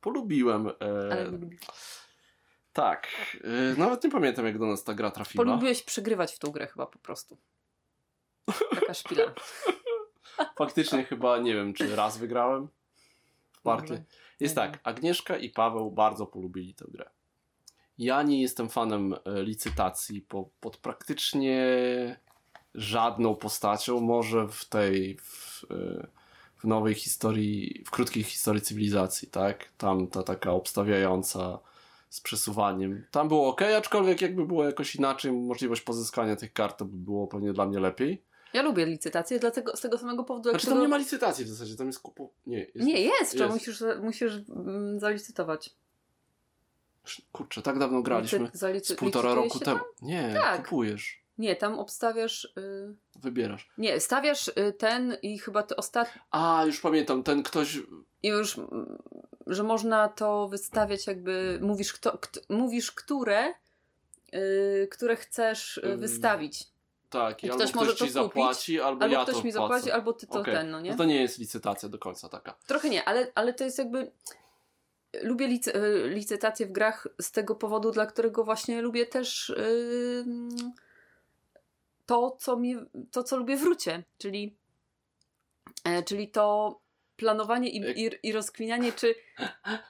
Polubiłem. E, Ale nie lubisz. Tak. E, nawet nie pamiętam, jak do nas ta gra trafiła. Polubiłeś przegrywać w tą grę chyba po prostu. Taka szpila. *laughs* Faktycznie chyba, nie wiem, czy raz wygrałem w. Może. Jest tak, Agnieszka i Paweł bardzo polubili tę grę. Ja nie jestem fanem e, licytacji po, pod praktycznie żadną postacią. Może w tej, w, e, w nowej historii, w krótkiej historii cywilizacji, tak? Tam ta taka obstawiająca z przesuwaniem. Tam było ok, aczkolwiek jakby było jakoś inaczej, możliwość pozyskania tych kart to by było pewnie dla mnie lepiej. Ja lubię licytację, dlatego z tego samego powodu, Znaczy dlaczego... tam nie ma licytacji w zasadzie, tam jest kupu... Nie, jest, Nie, jest, jest. musisz, musisz mm, zalicytować. Kurczę, tak dawno graliśmy. Licy- zalicy- Z półtora roku temu. Nie, Tak. kupujesz, Nie, tam obstawiasz... Y... wybierasz. Nie, stawiasz y, ten i chyba te ostatnie... A, już pamiętam, ten ktoś. I już, mm, że można to wystawiać jakby... Mówisz, kto, kt, mówisz które, y, które chcesz y, wystawić. Tak, i I albo ktoś ktoś może ci to kupić, zapłaci, albo, Albo ja ktoś to mi zapłaci, albo ty to Okej. ten, no nie? No to nie jest licytacja do końca taka. Trochę nie, ale, ale to jest jakby. Lubię licy, y, licytacje w grach z tego powodu, dla którego właśnie lubię też yy, to, co mi, to, co lubię w rucie, czyli, e, czyli to planowanie i, i, i rozkminianie, czy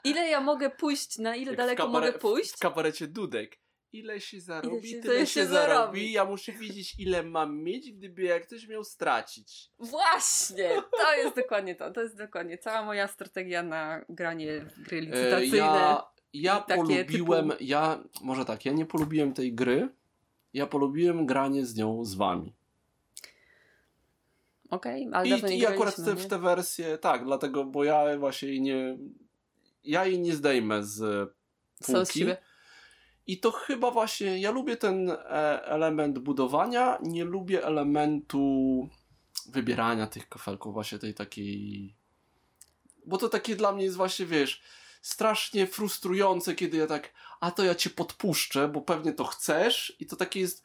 ile ja mogę pójść, na ile Jak daleko mogę pójść. W kabarecie Dudek. Ile się zarobi, się- tyle się się zarobi. zarobi. Ja muszę wiedzieć, ile mam mieć, gdyby jak ktoś miał stracić. Właśnie! To jest dokładnie to. To jest dokładnie cała moja strategia na granie w gry E, licytacyjne. ja ja polubiłem, typu- ja, może tak, ja nie polubiłem tej gry. Ja polubiłem granie z nią z wami. Okej, ale I, dawno nie i akurat te, w tę wersję, tak, dlatego, bo ja właśnie jej nie. Ja jej nie zdejmę z z półki. I to chyba właśnie, ja lubię ten e, element budowania, nie lubię elementu wybierania tych kafelków, właśnie tej takiej. Bo to takie dla mnie jest właśnie, wiesz, strasznie frustrujące, kiedy ja tak, a to ja cię podpuszczę, bo pewnie to chcesz, i to takie jest.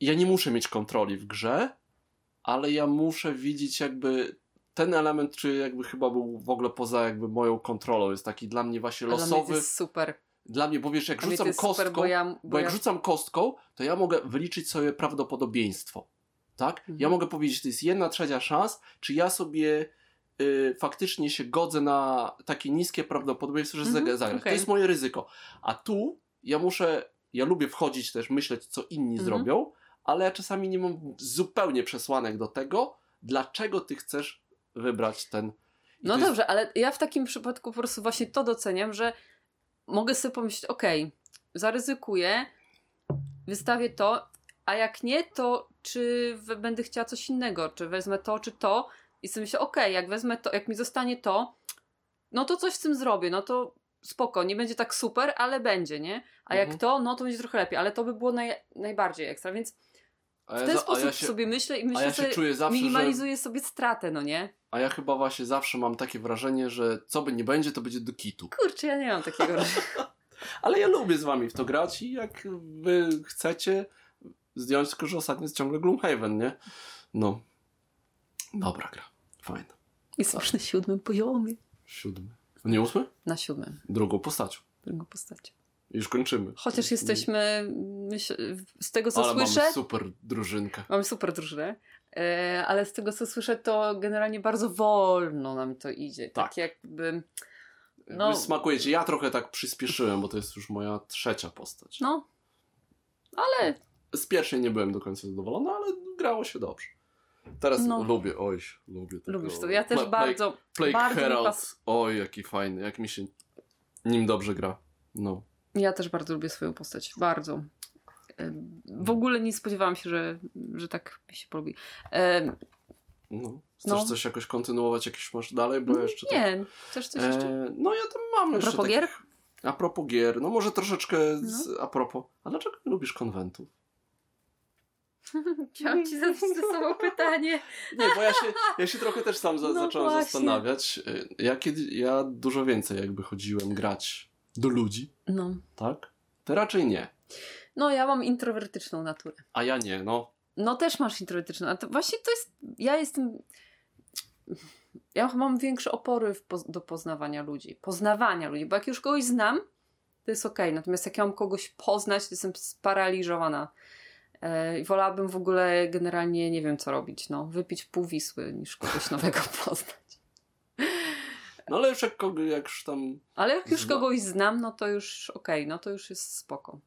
Ja nie muszę mieć kontroli w grze, ale ja muszę widzieć jakby ten element, czy jakby chyba był w ogóle poza jakby moją kontrolą, jest taki dla mnie właśnie Ale dla mnie to losowy. jest super. Dla mnie, bo wiesz, jak rzucam kostką, super, bo ja, bo bo jak ja... rzucam kostką, to ja mogę wyliczyć sobie prawdopodobieństwo. Tak? Mhm. Ja mogę powiedzieć, to jest jedna trzecia szans, czy ja sobie y, faktycznie się godzę na takie niskie prawdopodobieństwo, że zagra- zagrać. okej. To jest moje ryzyko. A tu ja muszę, ja lubię wchodzić też, myśleć, co inni Mhm. zrobią, ale ja czasami nie mam zupełnie przesłanek do tego, dlaczego ty chcesz wybrać ten. I No jest- dobrze, ale ja w takim przypadku po prostu właśnie to doceniam, że mogę sobie pomyśleć, okej, zaryzykuję, wystawię to, a jak nie, to czy będę chciała coś innego, czy wezmę to, czy to i sobie myślę, okej, jak wezmę to, jak mi zostanie to, no to coś z tym zrobię, no to spoko, nie będzie tak super, ale będzie, nie? A jak Mhm. to, no to będzie trochę lepiej, ale to by było naj, najbardziej ekstra, więc A w ja ten za- sposób ja się, sobie myślę i myślę, ja się że czuję zawsze, że... minimalizuję sobie stratę, no nie? A ja chyba właśnie zawsze mam takie wrażenie, że co by nie będzie, to będzie do kitu. Kurczę, ja nie mam takiego *laughs* wrażenia. Ale ja lubię z wami w to grać i jak wy chcecie zdjąć, tylko że ostatnio jest ciągle Gloomhaven, nie? No. Dobra gra. Fajna. Jest już na siódmym poziomie. Siódmy. Nie ósmy? Na siódmym, Drugą postacią. drugą postacią. Już kończymy. Chociaż jesteśmy, z tego co Ale słyszę, mamy super drużynkę. mamy super drużynę, e, ale z tego co słyszę, to generalnie bardzo wolno nam to idzie. Tak, Tak. jakby, No. Wy smakujecie. Ja trochę tak przyspieszyłem, bo to jest już moja trzecia postać. no, ale Z pierwszej nie byłem do końca zadowolony, ale grało się dobrze. Teraz No. lubię, oj, lubię tego. lubisz to. Ja też Pla- Plague- bardzo, Plague bardzo Herald. pas- Oj, jaki fajny, jak mi się nim dobrze gra. No. ja też bardzo lubię swoją postać, bardzo. W ogóle nie spodziewałam się, że, że tak mi się polubi. E, no. Chcesz No. coś jakoś kontynuować, jakieś masz dalej, bo ja jeszcze tak... nie, też coś jeszcze. E, no ja tam mam A jeszcze propos gier? takich... A propos gier, no może troszeczkę z... a propos... A dlaczego nie lubisz konwentów? *laughs* Chciałam ci zadać to samo pytanie. Nie, bo ja się, ja się trochę też sam za, *laughs* No zacząłem właśnie. zastanawiać. Ja, kiedy, ja dużo więcej jakby chodziłem grać do ludzi, No. tak? Ty raczej nie. no, ja mam introwertyczną naturę. A ja nie, no. No też masz introwertyczną, a to właśnie to jest, ja jestem, ja mam większe opory w poz, do poznawania ludzi, poznawania ludzi, bo jak już kogoś znam, to jest okej, natomiast jak ja mam kogoś poznać, to jestem sparaliżowana. E, I wolałabym w ogóle generalnie nie wiem co robić, no, wypić pół Wisły niż kogoś nowego *laughs* poznać. No ale już jak, kogo, jak już tam... Ale jak już kogoś znam, no to już okej, no to już jest spoko.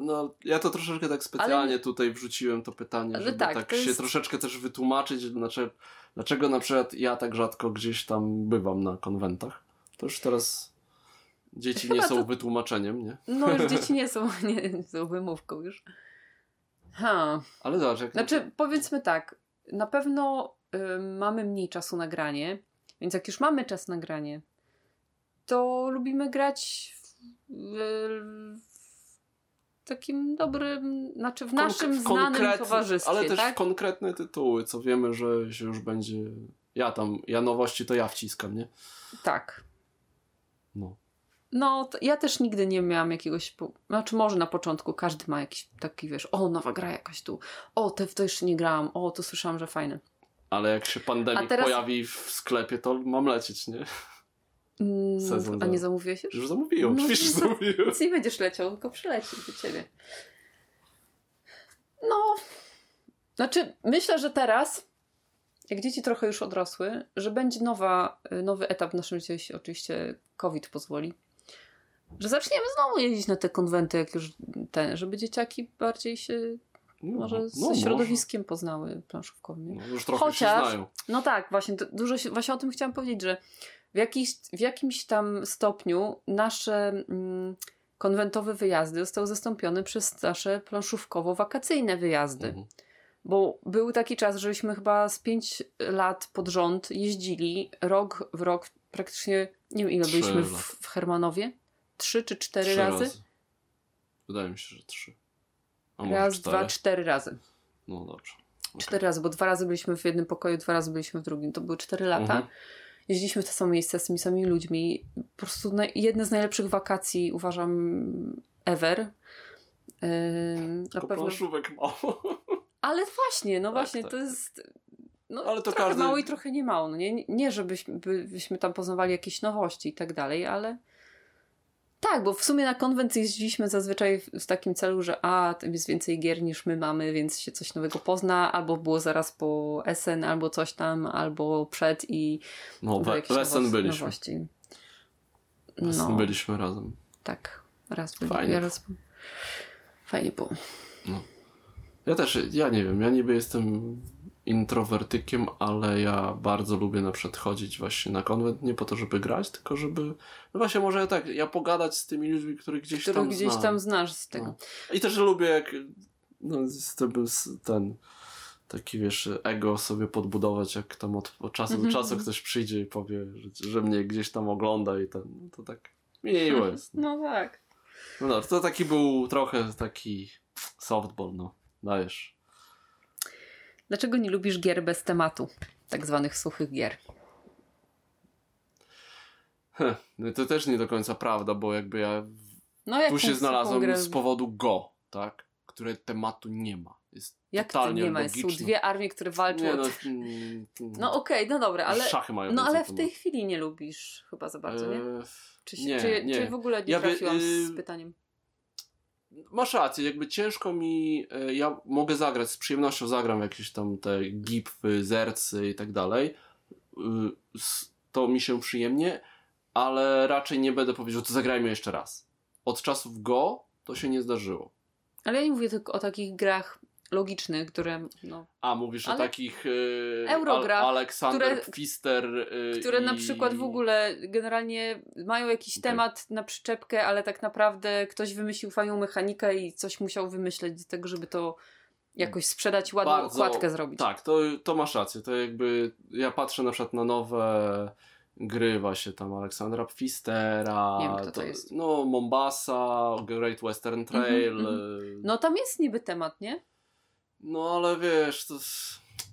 No, ja to troszeczkę tak specjalnie tutaj wrzuciłem to pytanie, Ale żeby tak, tak, się jest- troszeczkę też wytłumaczyć, znaczy, dlaczego na przykład ja tak rzadko gdzieś tam bywam na konwentach. To już teraz dzieci nie Chyba są to- wytłumaczeniem, nie? No już *laughs* dzieci nie są, *laughs* nie, nie są wymówką już. Ha. Ale zobacz, jak... Znaczy, powiedzmy tak, na pewno y, mamy mniej czasu na granie, więc jak już mamy czas na granie, to lubimy grać w, w takim dobrym, znaczy w naszym Konk- znanym towarzystwie, Ale też tak? w konkretne tytuły, co wiemy, że się już będzie. Ja tam, ja nowości to ja wciskam, nie? Tak. No. No, ja też nigdy nie miałam jakiegoś. Znaczy, może na początku każdy ma jakiś taki, wiesz, o, nowa gra jakaś tu, o, te w to jeszcze nie grałam, o, to słyszałam, że fajne. Ale jak się pandemik A teraz- pojawi w sklepie, to mam lecieć, nie? Mm, Sezon a nie zamówiłeś już? Już zamówiłem, No, oczywiście, no. zamówiłem. Nic *laughs* nie będziesz leciał, tylko przyleci do ciebie. No, znaczy myślę, że teraz, jak dzieci trochę już odrosły, że będzie nowa, nowy etap w naszym życiu, jeśli oczywiście COVID pozwoli. Że zaczniemy znowu jeździć na te konwenty, jak już ten, żeby dzieciaki bardziej się No, może no, ze może. środowiskiem poznały planszówkowym. No, już trochę Chociaż- się znają. No tak, właśnie, dużo się, właśnie o tym chciałam powiedzieć, że w, jakiś, w jakimś tam stopniu nasze mm, konwentowe wyjazdy zostały zastąpione przez nasze planszówkowo-wakacyjne wyjazdy. Mhm. Bo był taki czas, żeśmy chyba z pięć lat pod rząd jeździli rok w rok, praktycznie, nie wiem ile Trzy byliśmy w, w Hermanowie? Trzy czy cztery Trzy razy? Wydaje mi się, że trzy. A może Raz, cztery. dwa, cztery razy. No dobrze. Okej. Cztery razy, bo dwa razy byliśmy w jednym pokoju, dwa razy byliśmy w drugim. To były cztery lata. Mhm. Jeździliśmy w te same miejsca z tymi samymi ludźmi. Po prostu jedne z najlepszych wakacji uważam ever. Yy, na Tylko pewno. mało. Ale właśnie, no Tak, właśnie, tak, to tak. jest. No, Ale to trochę każdy- mało i trochę nie mało. No nie, nie żebyśmy by, byśmy tam poznawali jakieś nowości i tak dalej, ale. Tak, bo w sumie na konwent jeździliśmy zazwyczaj w, takim celu, że a, tam jest więcej gier niż my mamy, więc się coś nowego pozna, albo było zaraz po SN, albo coś tam, albo przed i No, we, jakieś nowości- byliśmy. Nowości. No, byliśmy razem. tak. Raz byli, Fajnie ja raz... Fajnie było. Ja też, ja nie wiem, ja niby jestem introwertykiem, ale ja bardzo lubię na przykład chodzić właśnie na konwent, nie po to, żeby grać, tylko żeby, no właśnie może tak, ja pogadać z tymi ludźmi, których gdzieś Których tam gdzieś znam. tam znasz z tego. No. I też lubię jak, no ten, taki wiesz, ego sobie podbudować, jak tam od, od czasu do Mhm. czasu ktoś przyjdzie i powie, że, że mnie gdzieś tam ogląda i ten, no to tak miło jest. No tak. No, no to taki był trochę taki softball, no, dajesz. Dlaczego nie lubisz gier bez tematu? Tak zwanych suchych gier. Heh, no to też nie do końca prawda, bo jakby ja No jak tu się znalazłem grę- z powodu Go, tak? Które tematu nie ma. Jest Jak to totalnie nie ma? Są logiczne. dwie armie, które walczą. Nie, no, No, mm, okej, no dobra, ale. Szachy mają No ale w tej chwili nie lubisz chyba za bardzo, nie? Eee, Czy, nie, czy, nie. czy w ogóle nie Ja trafiłam z y- pytaniem? Masz rację, jakby ciężko mi, e, ja mogę zagrać, z przyjemnością zagram jakieś tam te gipfy, zercy i tak dalej, Y, to mi się przyjemnie, ale raczej nie będę powiedział, to zagrajmy jeszcze raz. Od czasów Go to się nie zdarzyło. Ale ja nie mówię tylko o takich grach logicznych, które. No, A, mówisz o Ale takich e, Eurograch, Al- Aleksander które- Pfister e, które i... na przykład w ogóle generalnie mają jakiś Okej. temat na przyczepkę, ale tak naprawdę ktoś wymyślił fajną mechanikę i coś musiał wymyśleć do tego, żeby to jakoś sprzedać, ładną Bardzo- okładkę zrobić. Tak, to, to masz rację. To jakby ja patrzę na przykład na nowe gry właśnie tam Aleksandra Pfistera, Nie wiem, kto to jest. no Mombasa, Great Western Trail. Mhm, e, No tam jest niby temat, nie? No ale wiesz, to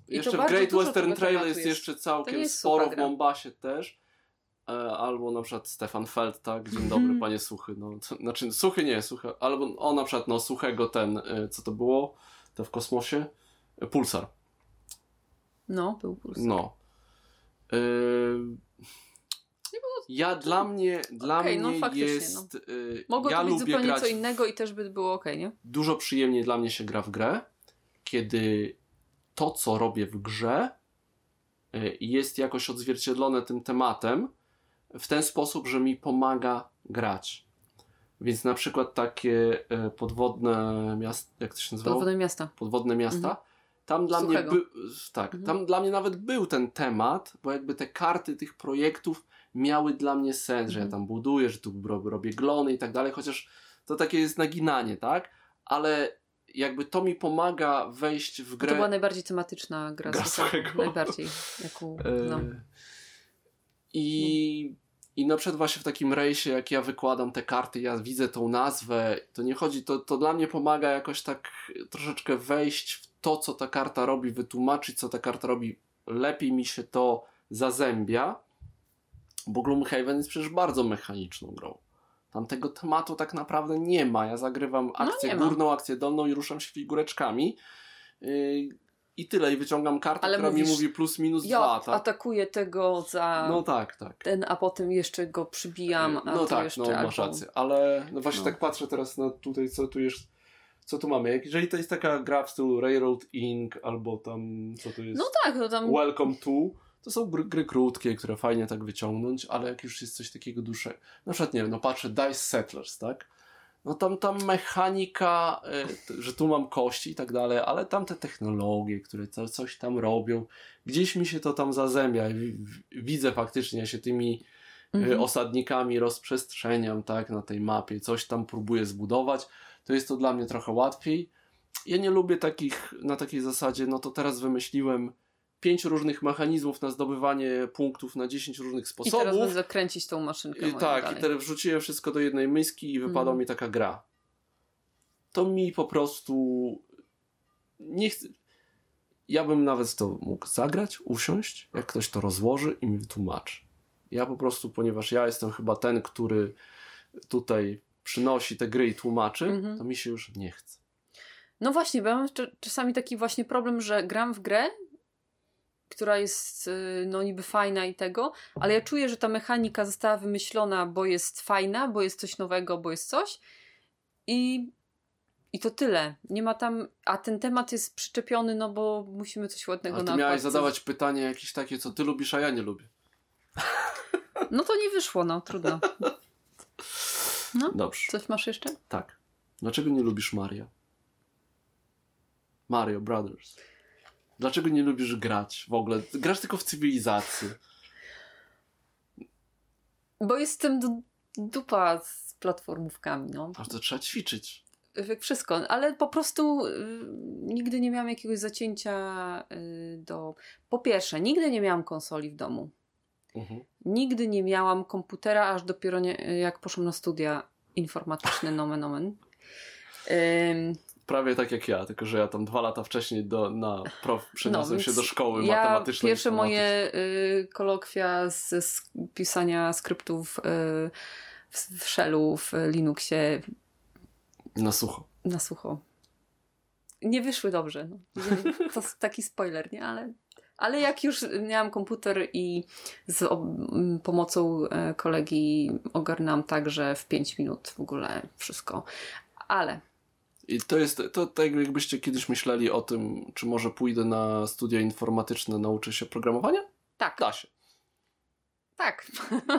jeszcze to w Great Western Trail jest, jeszcze To całkiem jest sporo w. Mombasie też. E, Albo na przykład Stefan Feld, tak? Dzień dobry, Mhm. panie Suchy. No, co, znaczy, Suchy nie, Suchy. Albo on na przykład, no, Suchego ten, e, co to było? To w kosmosie? E, Pulsar. No, był puls. No. Yy, Ja dla mnie, dla Okej, no mnie faktycznie, jest. yy, Mogło ja to być lubię zupełnie grać co innego i też by było ok, nie? Dużo przyjemniej dla mnie się gra w grę, kiedy to, co robię w grze, yy, jest jakoś odzwierciedlone tym tematem w ten sposób, że mi pomaga grać. Więc na przykład takie yy, podwodne miasta, jak to się nazywało? Podwodne miasta. podwodne miasta. Tam dla Suchego. mnie by, tak, Mhm. tam dla mnie nawet był ten temat, bo jakby te karty tych projektów miały dla mnie sens, że ja Mhm. tam buduję, że tu robię glony i tak dalej, chociaż to takie jest naginanie, tak? Ale jakby to mi pomaga wejść w To grę. była najbardziej tematyczna gra, Gra. Najbardziej. Jaku, *laughs* E, no. I, I na przykład właśnie w takim rejsie, jak ja wykładam te karty, ja widzę tą nazwę, to nie chodzi, to, to dla mnie pomaga jakoś tak troszeczkę wejść w to, co ta karta robi, wytłumaczyć, co ta karta robi. Lepiej mi się to zazębia, bo Gloomhaven jest przecież bardzo mechaniczną grą. Tam tego tematu tak naprawdę nie ma. Ja zagrywam akcję No nie ma. górną, akcję dolną i ruszam się figureczkami. Yy, I tyle, i wyciągam kartę, Ale która mówisz, mi mówi plus minus Ja dwa, tak? atakuję tego za No tak, tak. ten, a potem jeszcze go przybijam, a no tak, jeszcze no masz rację, ale no właśnie No. tak patrzę teraz na tutaj, co tu jest, co tu mamy. Jeżeli to jest taka gra w stylu Railroad Inc. albo tam, co to jest, No tak, no tam Welcome to, to są gry, gry krótkie, które fajnie tak wyciągnąć, ale jak już jest coś takiego dłuższego, na przykład nie wiem, no patrzę, Dice Settlers, tak? No tam, tam mechanika, t- że tu mam kości i tak dalej, ale tam te technologie, które co, coś tam robią, gdzieś mi się to tam zazębia. Widzę faktycznie, ja się tymi y, Mhm. osadnikami rozprzestrzeniam, tak, na tej mapie, coś tam próbuję zbudować, to jest to dla mnie trochę łatwiej. Ja nie lubię takich, na takiej zasadzie, no to teraz wymyśliłem pięć różnych mechanizmów na zdobywanie punktów na 10 różnych I sposobów. teraz będę zakręcić tą maszynkę I tak, dalej. i teraz wrzuciłem wszystko do jednej miski i wypadła Mhm. mi taka gra. To mi po prostu nie chcę. Ja bym nawet to mógł zagrać, usiąść, jak ktoś to rozłoży i mi wytłumaczy. Ja po prostu, ponieważ ja jestem chyba ten, który tutaj przynosi te gry i tłumaczy, Mhm. to mi się już nie chce. No właśnie, bo ja mam cz- czasami taki właśnie problem, że gram w grę, która jest y, no niby fajna i tego, ale ja czuję, że ta mechanika została wymyślona, bo jest fajna, bo jest coś nowego, bo jest coś i, i to tyle. Nie ma tam, a ten temat jest przyczepiony, no bo musimy coś ładnego Ale na ty miałeś zadawać pytanie jakieś takie, co ty lubisz, a ja nie lubię. No to nie wyszło, no trudno. No, Dobrze. coś masz jeszcze? Tak. Dlaczego nie lubisz Mario? Mario Brothers. Dlaczego nie lubisz grać w ogóle? Grasz tylko w cywilizacji. Bo jestem du- dupa z platformówkami, no. Aż to trzeba ćwiczyć. Wszystko, ale po prostu y, nigdy nie miałam jakiegoś zacięcia y, do. Po pierwsze, nigdy nie miałam konsoli w domu. Mhm. Nigdy nie miałam komputera, aż dopiero nie, jak poszłam na studia informatyczne, nomen omen. Prawie tak jak ja, tylko że ja tam dwa lata wcześniej do, na prof, przeniosłem No, się do szkoły ja matematycznej. Pierwsze moje y, kolokwia z, z pisania skryptów y, w, w Shellu, w Linuxie Na sucho. na sucho. Nie wyszły dobrze. No. To taki spoiler, nie? Ale, ale jak już miałam komputer i z pomocą e, kolegi ogarnęłam tak, że w 5 minut w ogóle wszystko. Ale I to jest, to tak jakbyście kiedyś myśleli o tym, czy może pójdę na studia informatyczne, nauczę się programowania? tak, Da się. tak.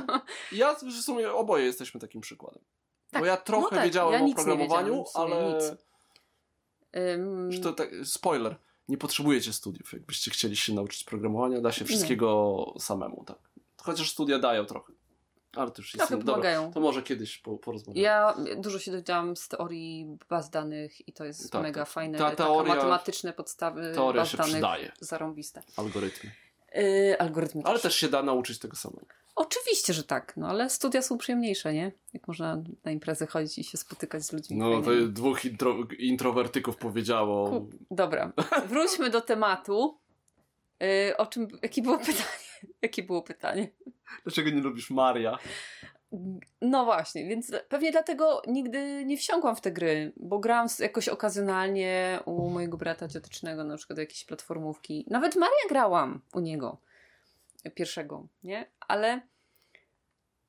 *laughs* Ja w sumie oboje jesteśmy takim przykładem. Tak, Bo ja trochę no tak, wiedziałem ja o programowaniu, ale nic. To tak, spoiler, nie potrzebujecie studiów. Jakbyście chcieli się nauczyć programowania, da się wszystkiego samemu, tak. Chociaż studia dają trochę. Ale to już jest Trochę Dobra, pomagają. to może kiedyś po, porozmawiamy. Ja dużo się dowiedziałam z teorii baz danych i to jest Tak, mega fajne. Ta teoria- matematyczne podstawy Teoria baz się danych przydaje. zarąbiste. Algorytmy. Yy, algorytmy Ale też się da nauczyć tego samego. Oczywiście, że tak, no ale studia są przyjemniejsze, nie? Jak można na imprezy chodzić i się spotykać z ludźmi. No, to fajnymi. dwóch intro, introwertyków powiedziało. Dobra, wróćmy do tematu. Yy, o czym, jakie było pytanie? Jakie było pytanie? Dlaczego nie lubisz Maria? No właśnie, więc pewnie dlatego nigdy nie wsiąkłam w te gry, bo grałam jakoś okazjonalnie u mojego brata ciotecznego, na przykład jakieś platformówki. Nawet Maria grałam u niego, pierwszego, nie? Ale,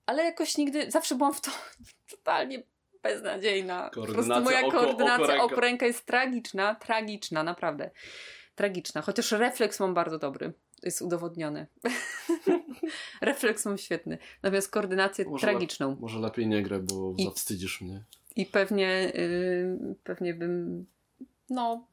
ale jakoś nigdy, zawsze byłam w to *laughs* totalnie beznadziejna. Po prostu moja oko- koordynacja oko-ręka jest tragiczna, tragiczna, naprawdę. Tragiczna, chociaż refleks mam bardzo dobry. Jest udowodnione. *laughs* refleks mam świetny. Natomiast koordynację Może tragiczną. Może lepiej nie grę, bo I- zawstydzisz mnie. I pewnie, yy, pewnie bym, no,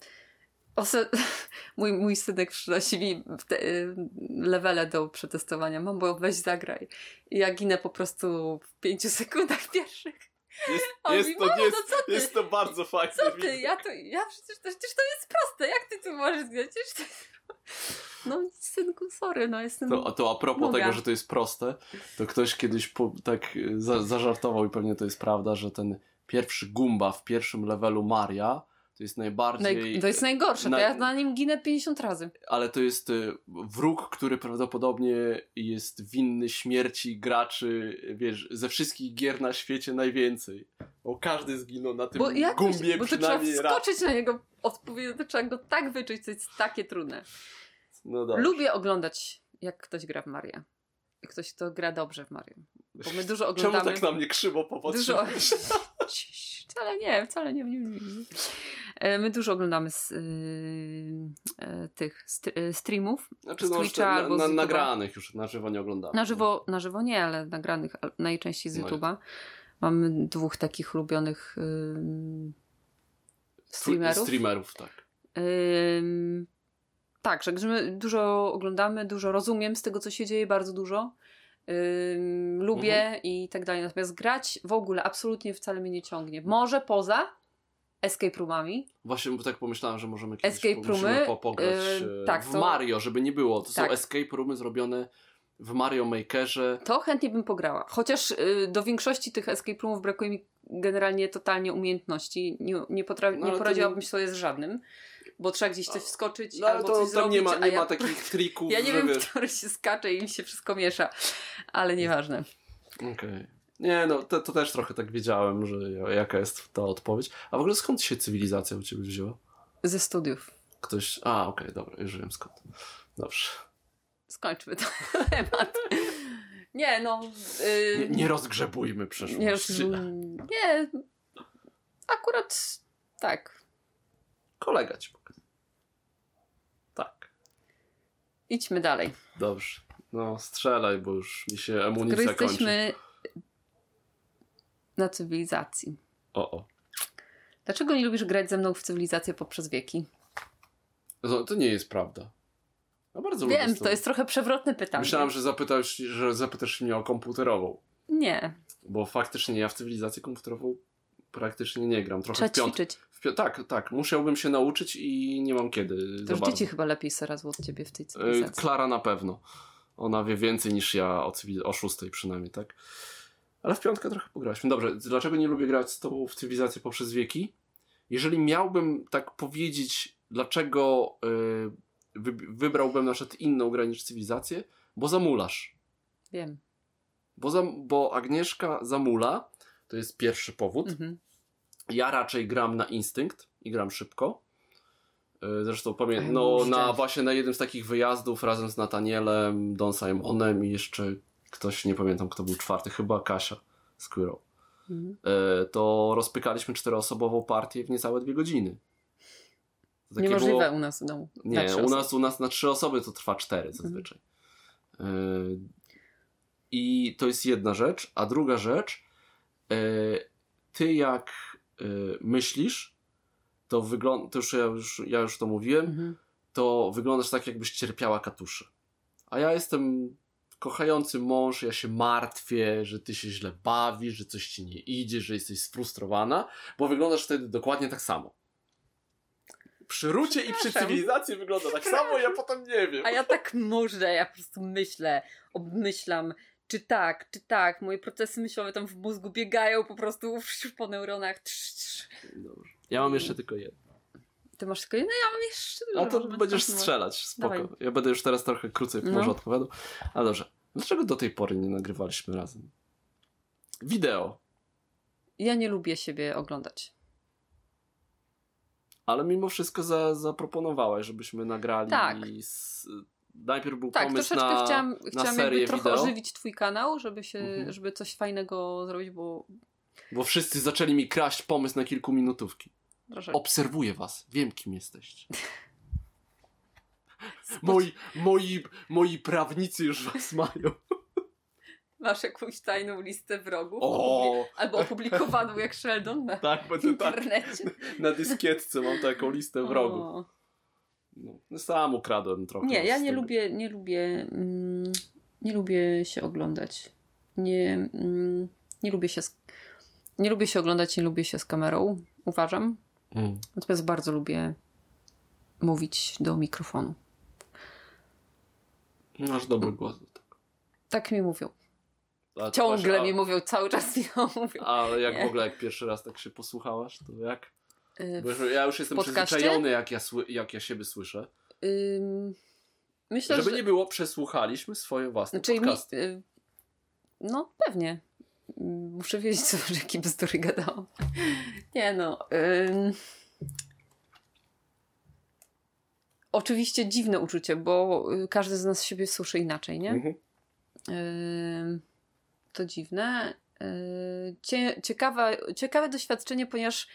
ose- *laughs* mój, mój synek przynosi mi te, yy, levele do przetestowania. Mam, bo weź zagraj. I ja ginę po prostu w pięciu *laughs* sekundach pierwszych. Jest, jest, mówi, to, "Mamo, jest, no ty? jest to bardzo fajne. Co ty? Ja to, ja przecież to, przecież to jest proste. Jak ty tu możesz zginąć? Przecież to jest... No synku, sorry, no jestem... To, a to a propos Mogę. tego, że to jest proste, to ktoś kiedyś po, tak y, za, zażartował i pewnie to jest prawda, że ten pierwszy Gumba w pierwszym levelu Maria to jest najbardziej... Naj... To jest najgorsze, na- to ja na nim ginę 50 razy. Ale to jest y, wróg, który prawdopodobnie jest winny śmierci graczy, wiesz, ze wszystkich gier na świecie najwięcej. Bo każdy zginął na tym Bo jakoś, Gumbie bo to trzeba przynajmniej raz. wskoczyć na niego odpowiednio, to trzeba go tak wyczuć, to jest takie trudne. No dobrze. Lubię oglądać, jak ktoś gra w Maria. Jak ktoś, kto gra dobrze w Mario. Bo my dużo oglądamy... Czemu tak na mnie krzywo Dużo... popatrzyłeś? *laughs* Ciii, Wcale nie, wcale nie. nie, nie, nie. E, My dużo oglądamy z, y, e, tych st- streamów. Znaczy, Z no, Twitcha na, albo z na, YouTube'a. nagranych już na żywo nie oglądamy. Na żywo, na żywo nie, ale nagranych najczęściej z No YouTube'a. Mamy dwóch takich ulubionych ym, streamerów. Streamerów, tak. Ym, tak, że my dużo oglądamy, dużo rozumiem z tego, co się dzieje, bardzo dużo. Ym, lubię Mhm. i tak dalej. Natomiast grać w ogóle absolutnie wcale mnie nie ciągnie. Może poza escape roomami. Właśnie bo tak pomyślałem, że możemy kiedyś Escape roomy, po, pograć yy, tak, w to- Mario, żeby nie było. To Tak. są escape roomy zrobione w Mario Makerze. To chętnie bym pograła. Chociaż y, do większości tych escape roomów brakuje mi generalnie totalnie umiejętności. Nie, nie, potra- No, nie poradziłabym sobie z żadnym. Bo trzeba gdzieś coś wskoczyć No ale albo to coś tam zrobić, nie ma, nie ja ma takich trików, Ja nie wiem, wiesz. który się skacze i im się wszystko miesza. Ale nieważne. Okej. Nie, no to, to też trochę tak wiedziałem, że jaka jest ta odpowiedź. A w ogóle skąd się cywilizacja u ciebie wzięła? Ze studiów. Ktoś. A, okej, dobra, już wiem skąd. Dobrze. Skończmy ten *laughs* temat. Nie, no. Nie, nie rozgrzebujmy przeszłości. nie, roz- nie. Akurat tak. Kolega ci pokazał. Tak. Idźmy dalej. Dobrze. No, strzelaj, bo już mi się Skoro amunicja kończy. jesteśmy na cywilizacji. O, o. Dlaczego nie lubisz grać ze mną w cywilizację poprzez wieki? To, to nie jest prawda. Ja bardzo lubię Wiem, tobą. to jest trochę przewrotne pytanie. Myślałem, że zapytasz, że zapytasz mnie o komputerową. Nie, Bo faktycznie ja w cywilizację komputerową praktycznie nie gram. Trochę trzeba w piąt... ćwiczyć. Tak, tak. Musiałbym się nauczyć i nie mam kiedy. To już dzieci chyba lepiej se radzą od ciebie w tej Y, cywilizacji. Klara na pewno. Ona wie więcej niż ja o, cywil... o szóstej przynajmniej, tak? Ale w piątkę trochę pograliśmy. Dobrze, dlaczego nie lubię grać z tobą w cywilizację poprzez wieki? jeżeli miałbym tak powiedzieć, dlaczego y, wy, wybrałbym na przykład inną grę niż cywilizację, bo zamulasz. Wiem. Bo, zam, bo Agnieszka zamula, to jest pierwszy powód. Mhm. Ja raczej gram na instynkt i gram szybko. Y, Zresztą pamiętam, no na właśnie na jednym z takich wyjazdów razem z Natanielem, Don Simonem i jeszcze ktoś, nie pamiętam kto był czwarty, chyba Kasia Squirrel. Mhm. E, to rozpykaliśmy czteroosobową partię w niecałe dwie godziny. To takie Niemożliwe było- u nas w domu. Nie, u nas, u nas na trzy osoby to trwa cztery zazwyczaj. E, I to jest jedna rzecz. A druga rzecz, e, ty jak e, myślisz, to wygląda, to już ja, już ja już to mówiłem, Mhm. to wyglądasz tak, jakbyś cierpiała katuszy. A ja jestem kochający mąż, ja się martwię, że ty się źle bawisz, że coś ci nie idzie, że jesteś sfrustrowana, bo wyglądasz wtedy dokładnie tak samo. Przy rucie i przy cywilizacji wygląda tak samo, ja potem nie wiem. A ja tak może, ja po prostu myślę, obmyślam, czy tak, czy tak. Moje procesy myślowe tam w mózgu biegają po prostu po neuronach. Trz, trz. Dobrze. Ja mam jeszcze tylko jedno. Ty masz tylko jedno, ja mam jeszcze A dużo, to żeby będziesz tak- strzelać, spoko. Dawaj. Ja będę już teraz trochę krócej No. może odpowiadał. Ale dobrze. Dlaczego do tej pory nie nagrywaliśmy razem? Wideo. Ja nie lubię siebie oglądać. Ale mimo wszystko za, zaproponowałaś, żebyśmy nagrali. Tak. Z... Najpierw był Tak, pomysł troszeczkę na, chciałam, na chciałam serię trochę wideo, ożywić twój kanał, żeby się, Mhm. żeby coś fajnego zrobić, bo bo wszyscy zaczęli mi kraść pomysł na kilku minutówki. proszę. Obserwuję was, wiem kim jesteście. *laughs* Moi, moi, moi prawnicy już was mają. Masz jakąś tajną listę wrogów? O, Albo opublikowaną jak Sheldon na tak, tak. internecie. Na dyskietce mam taką listę wrogów. O. No, sam ukradłem trochę. Nie, ja nie tego. lubię, nie lubię, mm, nie lubię się oglądać. Nie, mm, nie lubię się, nie lubię się oglądać, nie lubię się z kamerą, uważam. Mm. Natomiast bardzo lubię mówić do mikrofonu. Masz dobry głos. do tego. Tak mi mówią. A Ciągle właśnie- mi mówią, cały czas mi to *laughs* mówią. a, Ale jak Nie. w ogóle, jak pierwszy raz tak się posłuchałaś, to jak? Y, Bo ja już jestem podcaście? przyzwyczajony, jak ja, jak ja siebie słyszę. ym, myślę, Żeby że... nie było, przesłuchaliśmy swoje własne mi, podcasty. y, no pewnie. Mm, Muszę wiedzieć, co, że jakie bzdury gadałam. Nie no. ym. Oczywiście dziwne uczucie, bo y, każdy z nas siebie słyszy inaczej, nie? Mhm. Ym, To dziwne. Cie, ciekawe, ciekawe doświadczenie, ponieważ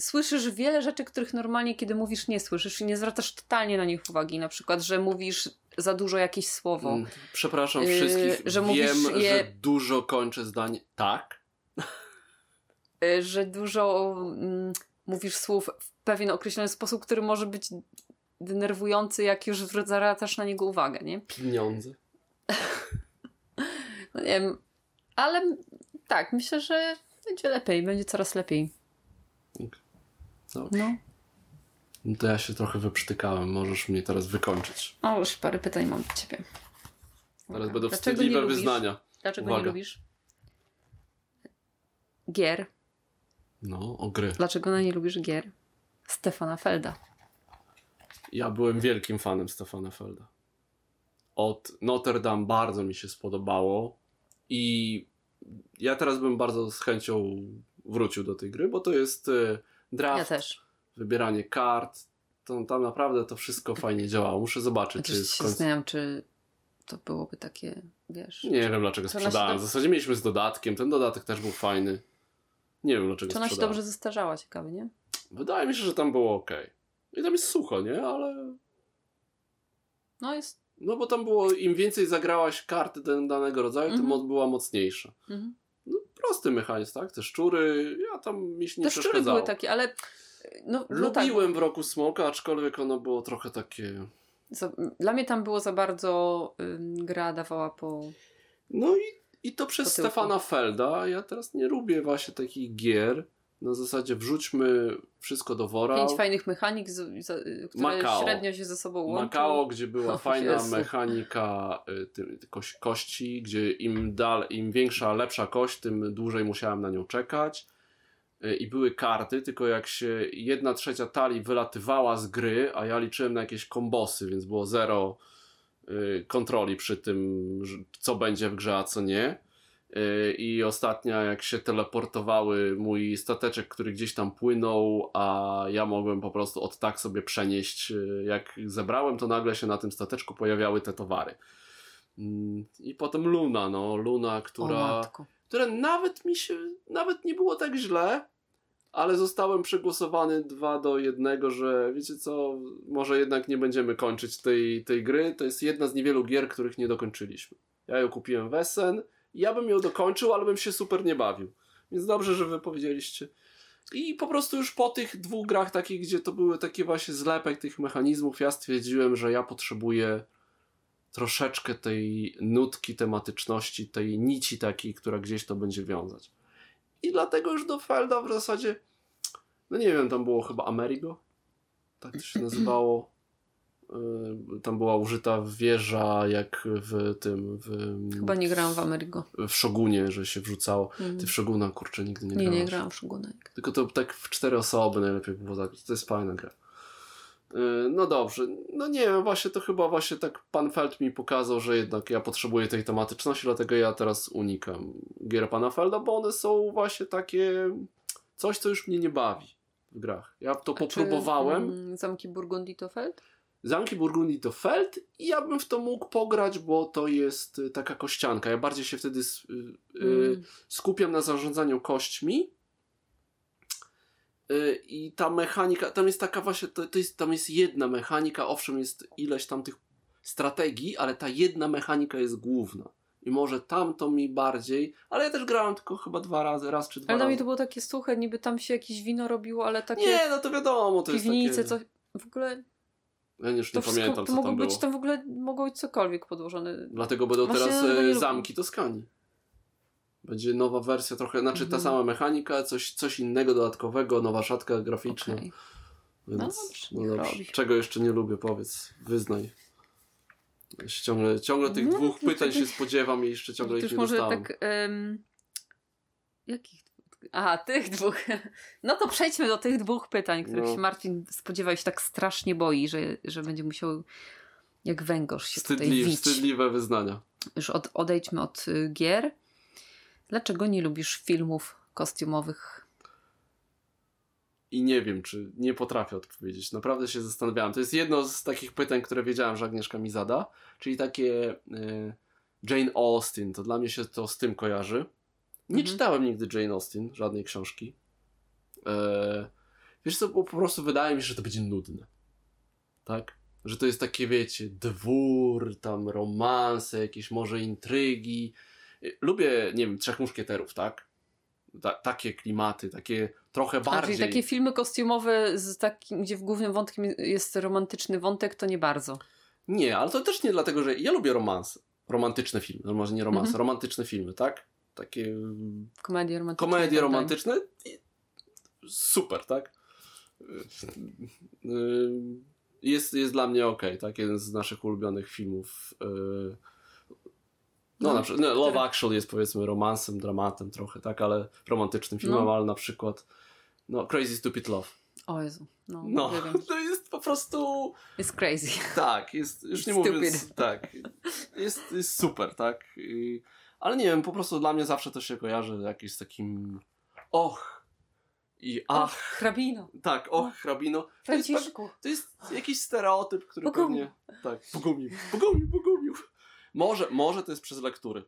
słyszysz wiele rzeczy, których normalnie, kiedy mówisz, nie słyszysz i nie zwracasz totalnie na nich uwagi. Na przykład, że mówisz za dużo jakieś słowo. Mm, Przepraszam Yy, wszystkich. że Wiem, je- że dużo kończę zdanie. Tak. y, że dużo mm, mówisz słów w pewien określony sposób, który może być denerwujący, jak już zwracasz na niego uwagę, nie? Pieniądze. *laughs* No nie wiem, ale tak, myślę, że będzie lepiej, będzie coraz lepiej. Dobrze. No. No to ja się trochę wyprztykałem. Możesz mnie teraz wykończyć. O, już parę pytań mam do ciebie. Teraz Dobra. będą Dlaczego wstydliwe wyznania. Dlaczego Uwaga. nie lubisz gier? No, o gry. Dlaczego nie lubisz gier Stefana Felda? Ja byłem wielkim fanem Stefana Felda. Od Notre Dame bardzo mi się spodobało i ja teraz bym bardzo z chęcią wrócił do tej gry, bo to jest e, draft, Ja też. wybieranie kart. To, tam naprawdę to wszystko fajnie działało. Muszę zobaczyć, czy jest w się końcu... zastanawiam, czy to byłoby takie, wiesz... Nie wiem dlaczego sprzedałem. W do- zasadzie mieliśmy z dodatkiem. Ten dodatek też był fajny. Nie wiem dlaczego Czy ona się dobrze zestarzała, ciekawe, nie? Wydaje mi się, że tam było ok. I tam jest sucho, nie? Ale No jest... No bo tam było, im więcej zagrałaś karty danego rodzaju, tym Mhm. moc była mocniejsza. Mhm. No, prosty mechanizm, tak? Te szczury, ja tam mi się nie Te szczury były takie, ale... No, no tak, Lubiłem w roku Smoka, aczkolwiek ono było trochę takie... dla mnie tam było za bardzo... Ym, gra dawała po... No i, i to przez. Stefana Felda. Ja teraz nie lubię właśnie takich gier. Na zasadzie wrzućmy wszystko do wora. Pięć fajnych mechanik, z, za, y, które Macao. średnio się ze sobą łączą. Macao, gdzie była *laughs* O fajna Jezu. mechanika y, ty, koś, kości, gdzie im, dal, im większa, lepsza kość, tym dłużej musiałem na nią czekać. y, i były karty, tylko jak się jedna trzecia talii wylatywała z gry, a ja liczyłem na jakieś kombosy, więc było zero kontroli przy tym, co będzie w grze, a co nie. Y, I ostatnia, jak się teleportowały, mój stateczek, który gdzieś tam płynął, a ja mogłem po prostu od tak sobie przenieść. y, Jak zebrałem, to nagle się na tym stateczku pojawiały te towary. Mm, I potem Luna, no, Luna, która które nawet mi się, nawet nie było tak źle, ale zostałem przegłosowany 2 do 1, że wiecie co, może jednak nie będziemy kończyć tej, tej gry. To jest jedna z niewielu gier, których nie dokończyliśmy. Ja ją kupiłem w Essen i ja bym ją dokończył, ale bym się super nie bawił. Więc dobrze, że wy powiedzieliście. I po prostu już po tych dwóch grach takich, gdzie to były takie właśnie zlepek tych mechanizmów, ja stwierdziłem, że ja potrzebuję troszeczkę tej nutki tematyczności, tej nici takiej, która gdzieś to będzie wiązać. I dlatego już do Felda w zasadzie, no nie wiem, tam było chyba Amerigo, tak to się nazywało. Yy, Tam była użyta wieża jak w tym, w, Chyba nie grałam w Amerigo. w Szogunie, że się wrzucało. Mhm. Ty w Szoguna, kurczę, nigdy nie Nie, grałeś. nie grałam w Szogunek. Tylko to tak w cztery osoby najlepiej było tak. To jest fajna gra. Yy, No dobrze, no nie wiem, właśnie to chyba właśnie tak pan Feld mi pokazał, że jednak ja potrzebuję tej tematyczności, dlatego ja teraz unikam gier pana Felda, bo one są właśnie takie coś, co już mnie nie bawi w grach. Ja to A popróbowałem. Czy, mm, zamki Burgundii to Feld? Zamki Burgundii to Feld i ja bym w to mógł pograć, bo to jest y, taka kościanka. Ja bardziej się wtedy y, y, Mm. skupiam na zarządzaniu kośćmi. I ta mechanika, tam jest taka właśnie, to, to jest, tam jest jedna mechanika, owszem, jest ileś tam tych strategii, ale ta jedna mechanika jest główna. I może tam to mi bardziej, ale ja też grałem tylko chyba dwa razy, raz czy dwa Ale razy. mnie to było takie suche, niby tam się jakieś wino robiło, ale takie Nie, no to wiadomo, to piwnice, jest takie... co... W ogóle Ja już to nie wszystko, pamiętam, to co mogło tam być, było. tam w ogóle mogło być cokolwiek podłożone. Dlatego będą Właśnie teraz e, zamki Toskanii. Będzie nowa wersja, trochę, znaczy ta Mhm. sama mechanika, coś, coś innego dodatkowego, nowa szatka graficzna. Okej. Więc, No dobrze, no dobrze. Czego jeszcze nie lubię, powiedz, wyznaj. Ciągle, ciągle tych No, dwóch to pytań się spodziewam i jeszcze ciągle To ich nie może dostałem. tak... em, Jakich? Aha, tych dwóch. *laughs* No to przejdźmy do tych dwóch pytań, których No. się Marcin spodziewa i się tak strasznie boi, że, że będzie musiał jak węgorz się tutaj Wstydliwe, wić. wstydliwe wyznania. Już od, odejdźmy od y, gier. Dlaczego nie lubisz filmów kostiumowych? I nie wiem, czy nie potrafię odpowiedzieć. Naprawdę się zastanawiałem. To jest jedno z takich pytań, które wiedziałem, że Agnieszka mi zada. Czyli takie e, Jane Austen. To dla mnie się to z tym kojarzy. Nie Mhm. czytałem nigdy Jane Austen, żadnej książki. E, wiesz co, po prostu wydaje mi się, że to będzie nudne. Tak? Że to jest takie, wiecie, dwór, tam romanse, jakieś może intrygi. E, Lubię, nie wiem, Trzech Muszkieterów, tak? Ta, takie klimaty, takie trochę A, bardziej. czyli takie filmy kostiumowe, z takim, gdzie w głównym wątkiem jest romantyczny wątek, to nie bardzo. Nie, ale to też nie dlatego, że ja lubię romans. Romantyczne filmy, może nie romans, Mhm. romantyczne filmy, tak? Takie Komedie romantyczne. komedie tak romantyczne. i- Super, tak? Yy, Jest, jest dla mnie ok, tak? Jeden z naszych ulubionych filmów. yy, No, No, na przykład no, Love Actually jest powiedzmy romansem, dramatem trochę, tak? Ale romantycznym filmem, No. ale na przykład no, Crazy Stupid Love. O Jezu, no, No, *laughs* to jest po prostu... Jest crazy. Tak, jest, już nie Stupid. mówiąc, tak, jest, jest super, tak, I, ale nie wiem, po prostu dla mnie zawsze to się kojarzy jakieś z takim och i ach, Hrabino. tak, och, hrabino, to jest, Franciszku. to jest jakiś stereotyp, który Bogumił. pewnie, tak, pogumił, pogumił, pogumił, może, może to jest przez lektury,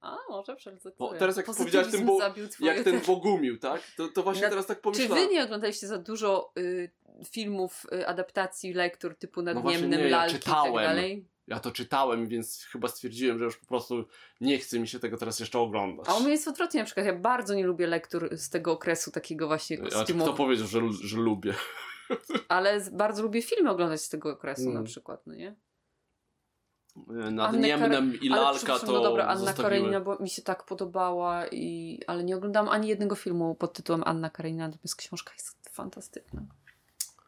A, może przez Bo teraz jak powiedziałaś tym, bo- jak ten Bogumił, tak, to, to właśnie Na- teraz tak Czy pomyślałem. wy nie oglądaliście za dużo y, filmów, y, adaptacji, lektur typu No właśnie Nadniemnym, nie, ja Lalki i tak czytałem. dalej? Ja to czytałem, więc chyba stwierdziłem, że już po prostu nie chce mi się tego teraz jeszcze oglądać. A u mnie jest odwrotnie, na przykład ja bardzo nie lubię lektur z tego okresu takiego właśnie A kto kostiumowego, powiedział, że, że lubię? ale bardzo lubię filmy oglądać z tego okresu Mm. na przykład, no nie? Nadniemnem i ale lalka przepraszam, to no dobra, Anna zostawiły. Karenina, bo mi się tak podobała, i, ale nie oglądałam ani jednego filmu pod tytułem Anna Karenina, natomiast książka jest fantastyczna.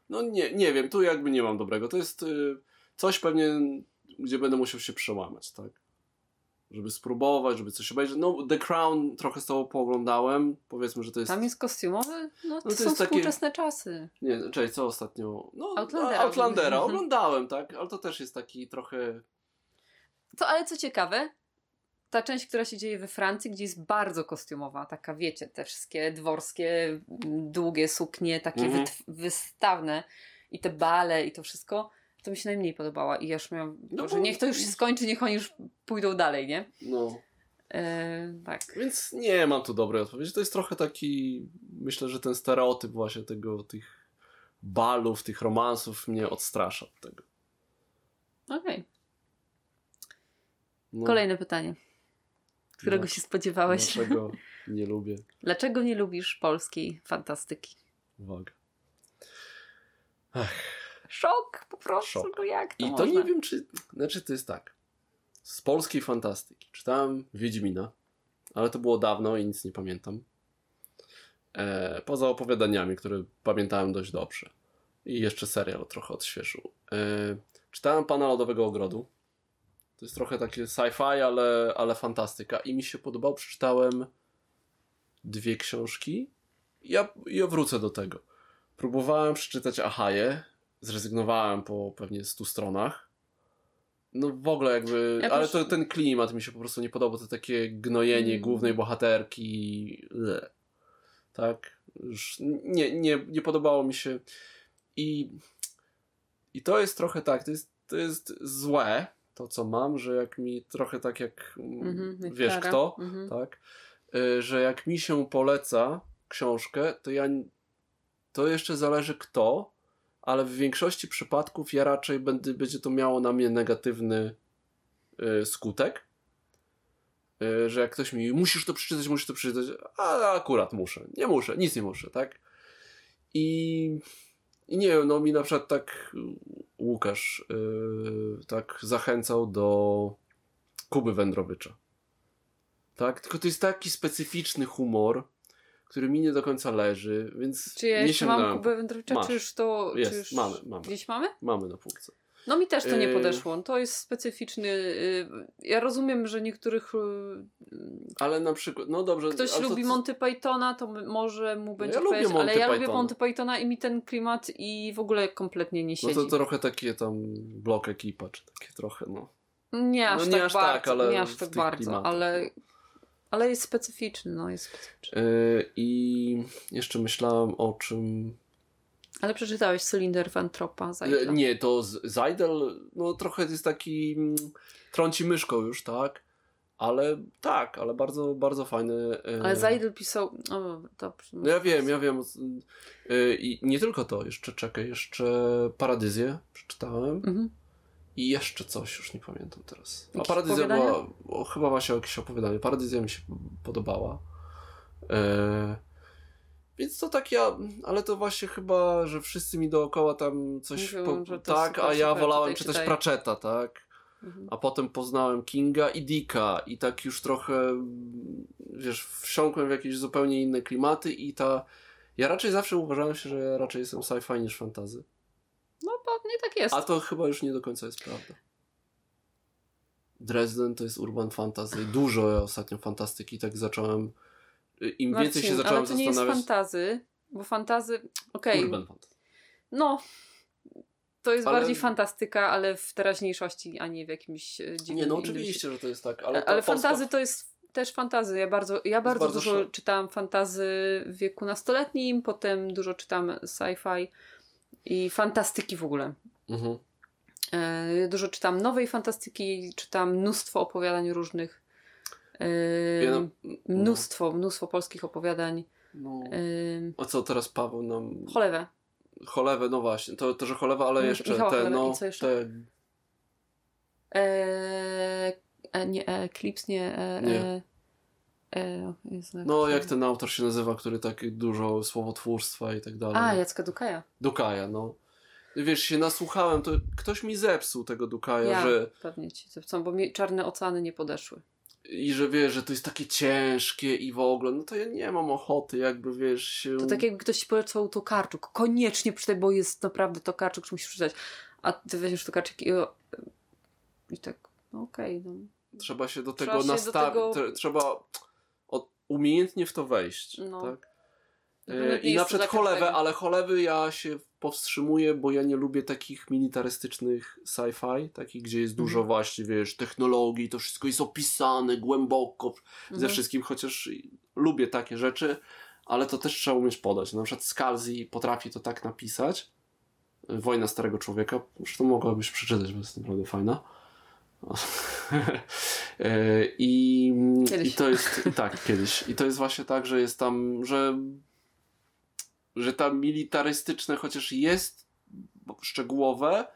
No nie, nie wiem, tu jakby nie mam dobrego. To jest y, coś pewnie, gdzie będę musiał się przełamać, tak? żeby spróbować, żeby coś obejrzeć. No, The Crown trochę z tobą pooglądałem. Powiedzmy, że to jest. Tam jest kostiumowy? No to, to są jest takie- współczesne czasy. Nie, czyli co ostatnio? No, Outlandera. Outlandera Mhm. *laughs* oglądałem, tak? Ale to też jest taki trochę. To, ale co ciekawe, ta część, która się dzieje we Francji, gdzie jest bardzo kostiumowa, taka wiecie, te wszystkie dworskie, długie suknie, takie Mhm. wystawne i te bale i to wszystko, to mi się najmniej podobała i ja już miałam, No Boże, bo- niech to już się skończy, niech oni już pójdą dalej, nie? No. E, tak. Więc nie mam tu dobrej odpowiedzi. To jest trochę taki. Myślę, że ten stereotyp właśnie tego, tych balów, tych romansów mnie odstrasza od tego. Okej. No, Kolejne pytanie, którego Dlac- się spodziewałeś. Dlaczego *laughs* nie lubię? Dlaczego nie lubisz polskiej fantastyki? Uwaga. Szok po prostu, Szok. no jak to I to można? nie wiem, czy. Znaczy, to jest tak. Z polskiej fantastyki czytałem Wiedźmina, ale to było dawno i nic nie pamiętam. E, poza opowiadaniami, które pamiętałem dość dobrze. I jeszcze serial trochę odświeżył. E, czytałem Pana Lodowego Ogrodu. To jest trochę takie sci-fi, ale, ale fantastyka. I mi się podobało. Przeczytałem dwie książki. Ja, ja wrócę do tego. Próbowałem przeczytać Ahaję. Zrezygnowałem po pewnie 100 stronach. No w ogóle jakby, Ja ale też- to ten klimat mi się po prostu nie podoba, to takie gnojenie Mm. głównej bohaterki. Ble. Tak? Już nie, nie, nie podobało mi się. I, I to jest trochę tak, to jest, to jest złe, to co mam, że jak mi trochę tak jak, mm, jak wiesz kara. kto, Mhm. tak? Y, że jak mi się poleca książkę, to ja to jeszcze zależy kto, ale w większości przypadków ja raczej będę, będzie to miało na mnie negatywny y, skutek. Y, że jak ktoś mi musisz to przeczytać, musisz to przeczytać, a akurat muszę. Nie muszę, nic nie muszę, tak? I, i nie wiem, no mi na przykład tak Łukasz y, tak zachęcał do Kuby Wędrowycza. Tak? Tylko to jest taki specyficzny humor, który mi nie do końca leży, więc Czy ja nie jeszcze mam. Kubę Wędrowicza, czy już to... Jest, czy już mamy, mamy. Gdzieś mamy? Mamy na półce. No mi też to nie Yy. podeszło. To jest specyficzny... y, Ja rozumiem, że niektórych... y, Ale na przykład, no dobrze. Ktoś to lubi Monty Pythona, to może mu będzie ja kojarzyć, ale ja lubię. Monty Pythona i mi ten klimat i w ogóle kompletnie nie No siedzi. to trochę takie tam blok ekipa, czy takie trochę, no. Nie aż No nie tak aż bardzo, tak, ale nie aż tak bardzo, klimatach, ale, no. Ale jest specyficzny, no jest specyficzny. Yy, I jeszcze myślałem o czym. Ale przeczytałeś Cylinder Van Tropa, E, Zajdla. Nie, to Zajdel, no trochę jest taki. mm, Trąci myszką już, tak? Ale tak, ale bardzo, bardzo fajny. e, Ale Zajdel pisał... O, dobrze. No ja wiem, ja wiem. I nie tylko to, jeszcze czekaj, jeszcze Paradyzję przeczytałem. Mhm. I jeszcze coś, już nie pamiętam teraz. A opowiadania? była, o, chyba właśnie jakieś opowiadanie. Paradyzja mi się podobała. E, więc to tak ja, ale to właśnie chyba, że wszyscy mi dookoła tam coś, Mówią, po, tak, a ja wolałem czytać czytaj. Pratchetta, tak? Mhm. A potem poznałem Kinga i Dicka i tak już trochę, wiesz, wsiąkłem w jakieś zupełnie inne klimaty i ta... Ja raczej zawsze uważałem się, że ja raczej jestem sci-fi niż fantazy. No pewnie tak jest. A to chyba już nie do końca jest prawda. Dresden to jest urban fantasy. Dużo ja ostatnio fantastyki, tak zacząłem. Im więcej się Marcin, zacząłem ale to nie jest zastanawiać. fantazy, bo fantazy... Okej, Urban fantasy. no... To jest Ale- bardziej fantastyka, ale w teraźniejszości, a nie w jakimś e, dziwnym Nie, no oczywiście, że to jest tak, ale, Ale, ta ale polska- fantazy to jest też fantazy. Ja bardzo, ja bardzo, bardzo dużo szal- czytałam fantazy w wieku nastoletnim, potem dużo czytam sci-fi i fantastyki w ogóle. Mhm. E, dużo czytam nowej fantastyki, czytam mnóstwo opowiadań różnych. E, na- mnóstwo, mnóstwo polskich opowiadań. No. E, A co teraz Paweł nam. cholewę. Cholewę, no właśnie. To, to że cholewa, ale Mi- jeszcze Michała te, Cholewę. no. I jeszcze? Te, E, e, nie, Eclipse, nie. E, Nie. E, no, jak ten autor się nazywa, który tak dużo słowotwórstwa i tak dalej. A, Jacka Dukaja. Dukaja, no. Wiesz, się nasłuchałem, to ktoś mi zepsuł tego Dukaja, Ja że pewnie ci zepsułam, bo mi czarne oceany nie podeszły. i że wiesz, że to jest takie ciężkie i w ogóle, no to ja nie mam ochoty, jakby wiesz się. To tak jakby ktoś ci polecał Tokarczuk. Koniecznie przeczytaj, bo jest naprawdę Tokarczuk, że musisz przeczytać. A ty weźmiesz Tokarczuk i, i tak, no okej, no. trzeba się do tego nastawić, tego- trzeba umiejętnie w to wejść. No. Tak? Nawet E, I na przykład cholewę, ale cholewy ja się powstrzymuję, bo ja nie lubię takich militarystycznych sci-fi, takich, gdzie jest dużo Mhm. właśnie, wiesz, technologii, to wszystko jest opisane głęboko ze Mhm. wszystkim, chociaż lubię takie rzeczy, ale to też trzeba umieć podać. Na przykład Scalzi potrafi to tak napisać. Wojna Starego Człowieka, zresztą mogłabyś przeczytać, bo jest naprawdę fajna. *laughs* E, I, Kiedyś. I to jest, tak, kiedyś. I to jest właśnie tak, że jest tam, że że tam militarystyczne, chociaż jest szczegółowe,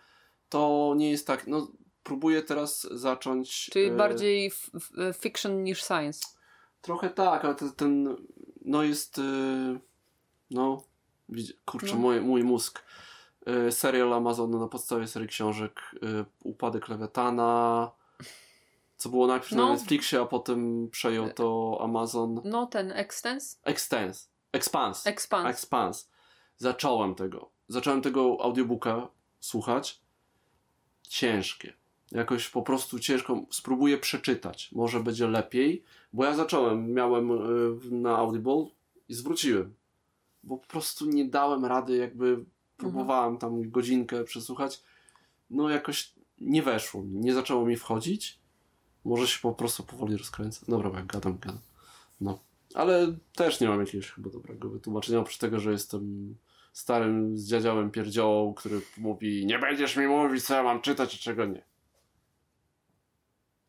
to nie jest tak, no próbuję teraz zacząć... Czyli e, bardziej f- f- fiction niż science. Trochę tak, ale ten, ten no jest, e, no, kurczę, No. mój, mój mózg. E, Serial Amazonu na podstawie serii książek e, Upadek Lewiatana, co było najpierw No. na Netflixie, a potem przejął to Amazon. No, ten Extens? Extens, Expanse. Expans. Expanse. Zacząłem tego. Zacząłem tego audiobooka słuchać. Ciężkie. Jakoś po prostu ciężko. Spróbuję przeczytać. Może będzie lepiej. Bo ja zacząłem, miałem y, na Audible i zwróciłem. Bo po prostu nie dałem rady, jakby próbowałem tam godzinkę przesłuchać. No jakoś nie weszło mi. Nie zaczęło mi wchodzić. Może się po prostu powoli rozkręcę. Dobra, bo jak gadam, gadam. No. Ale też nie mam jakiegoś chyba dobrego wytłumaczenia, oprócz tego, że jestem starym zdziadziałem pierdziołą, który mówi nie będziesz mi mówić, co ja mam czytać, a czego nie.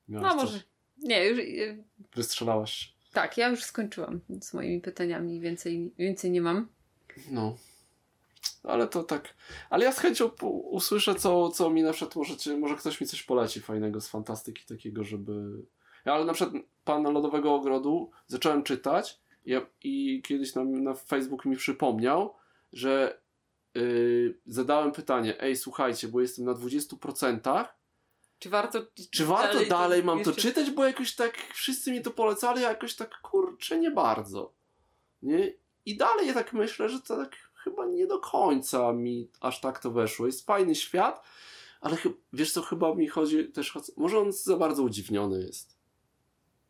Miałaś No coś? może. Nie, już. y, Wystrzelałaś. Tak, ja już skończyłam z moimi pytaniami. Więcej, więcej nie mam. No. Ale to tak. Ale ja z chęcią usłyszę, co, co mi na przykład możecie, może ktoś mi coś poleci fajnego z fantastyki takiego, żeby. Ja, ale na przykład Pana Lodowego Ogrodu zacząłem czytać ja, i kiedyś na, na Facebook mi przypomniał, że yy, zadałem pytanie, ej słuchajcie, bo jestem na 20%, Czy warto. czy warto dalej, mam to jeszcze- czytać, bo jakoś tak wszyscy mi to polecali, a jakoś tak kurczę nie bardzo. Nie? I dalej ja tak myślę, że to tak chyba nie do końca mi aż tak to weszło. Jest fajny świat, ale wiesz co, chyba mi chodzi też, może on za bardzo udziwniony jest.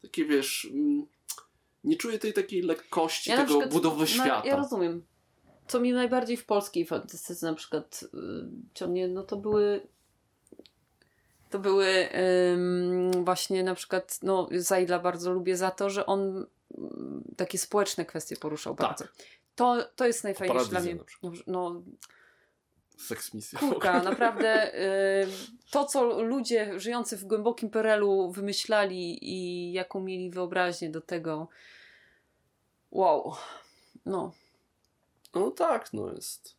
Taki wiesz, mm, nie czuję tej takiej lekkości Ja tego przykład- budowy no, świata. Ja rozumiem. Co mnie najbardziej w polskiej fantastyce na przykład y, ciągnie, no to były to były ym, właśnie na przykład, no Zajdla bardzo lubię za to, że on ym, takie społeczne kwestie poruszał Tak. bardzo. To, to jest najfajniejsze dla mnie. No, no Seks misja. kurka, *laughs* naprawdę y, to, co ludzie żyjący w głębokim perelu wymyślali i jaką mieli wyobraźnię do tego. Wow. No. No tak, no jest.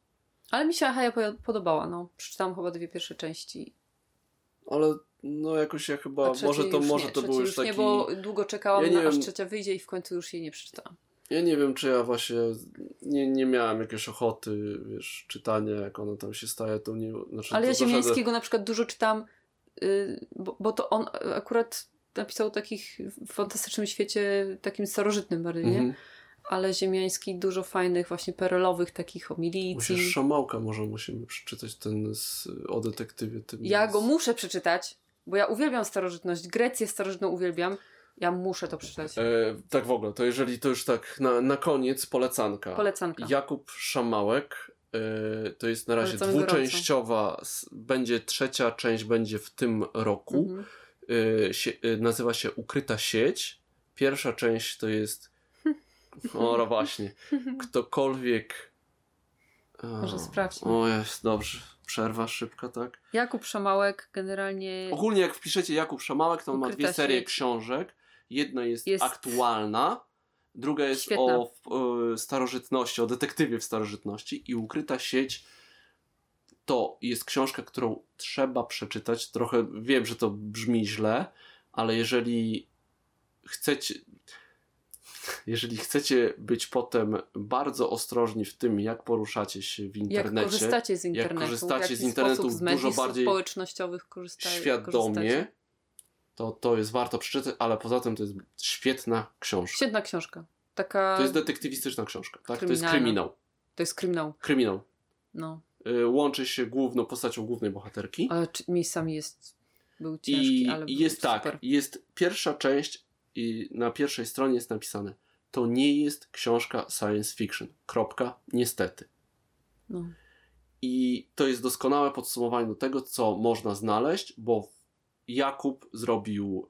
Ale mi się Ahaja po- podobała, no. Przeczytałam chyba dwie pierwsze części. Ale no jakoś ja chyba, może to, może nie, to był już taki... nie, bo długo czekałam, Ja na, aż wiem. trzecia wyjdzie i w końcu już jej nie przeczytałam. Ja nie wiem, czy ja właśnie nie, nie miałem jakiejś ochoty, wiesz, czytania, jak ona tam się staje, to nie... Znaczy, Ale ja Ziemiańskiego na przykład dużo czytam, y, bo, bo to on akurat napisał o takich w fantastycznym świecie, takim starożytnym bardziej, nie? Mhm. Ale Ziemiański dużo fajnych właśnie perelowych takich o milicji. Musisz Szamałka może musimy przeczytać ten z, o detektywie tym. Ja go muszę przeczytać, bo ja uwielbiam starożytność, Grecję starożytną uwielbiam. Ja muszę to przeczytać. E, tak w ogóle, to jeżeli to już tak na, na koniec polecanka. Polecanka. Jakub Szamałek, e, to jest na razie Polecamy dwuczęściowa, s- będzie trzecia część będzie w tym roku. Mhm. y, sie, y, nazywa się Ukryta sieć. Pierwsza część to jest. *laughs* O, no właśnie. Ktokolwiek. O, Może sprawdźmy. O, jest dobrze. Przerwa szybka, tak? Jakub Szamałek generalnie Ogólnie, jak wpiszecie Jakub Szamałek, to on ma dwie serie sieć. książek. Jedna jest, Jest- aktualna, druga jest Świetna. o y, starożytności, o detektywie w starożytności. I Ukryta sieć to jest książka, którą trzeba przeczytać. Trochę wiem, że to brzmi źle, ale jeżeli chcecie. Jeżeli chcecie być potem bardzo ostrożni w tym, jak poruszacie się w jak internecie, korzystacie z internetu, korzystacie w jaki z internetu z dużo bardziej społecznościowych korzystacie. świadomie, to to jest warto przeczytać, ale poza tym to jest świetna książka. Świetna książka. Taka... To jest detektywistyczna książka, tak? To jest kryminał. to jest kryminał. Kryminał. No. Y, Łączy się główną postacią głównej bohaterki. Ale miejscami jest Był ciężki, I, ale był jest super. tak, jest pierwsza część i na pierwszej stronie jest napisane to nie jest książka science fiction. Kropka. Niestety. No. I to jest doskonałe podsumowanie do tego, co można znaleźć, bo Jakub zrobił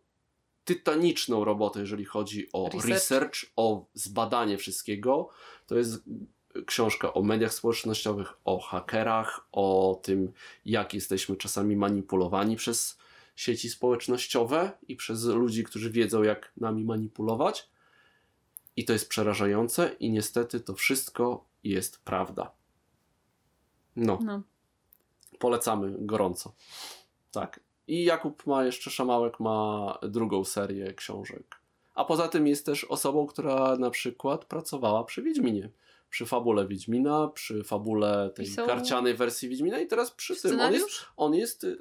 tytaniczną robotę, jeżeli chodzi o Research. research, o zbadanie wszystkiego. To jest książka o mediach społecznościowych, o hakerach, o tym, jak jesteśmy czasami manipulowani przez sieci społecznościowe i przez ludzi, którzy wiedzą, jak nami manipulować. I to jest przerażające, i niestety to wszystko jest prawda. No, no. polecamy gorąco. Tak. I Jakub ma jeszcze, Szamałek ma drugą serię książek. A poza tym jest też osobą, która na przykład pracowała przy Wiedźminie. Przy fabule Wiedźmina, przy fabule tej Pisał karcianej wersji Wiedźmina i teraz przy tym. On jest, on jest y,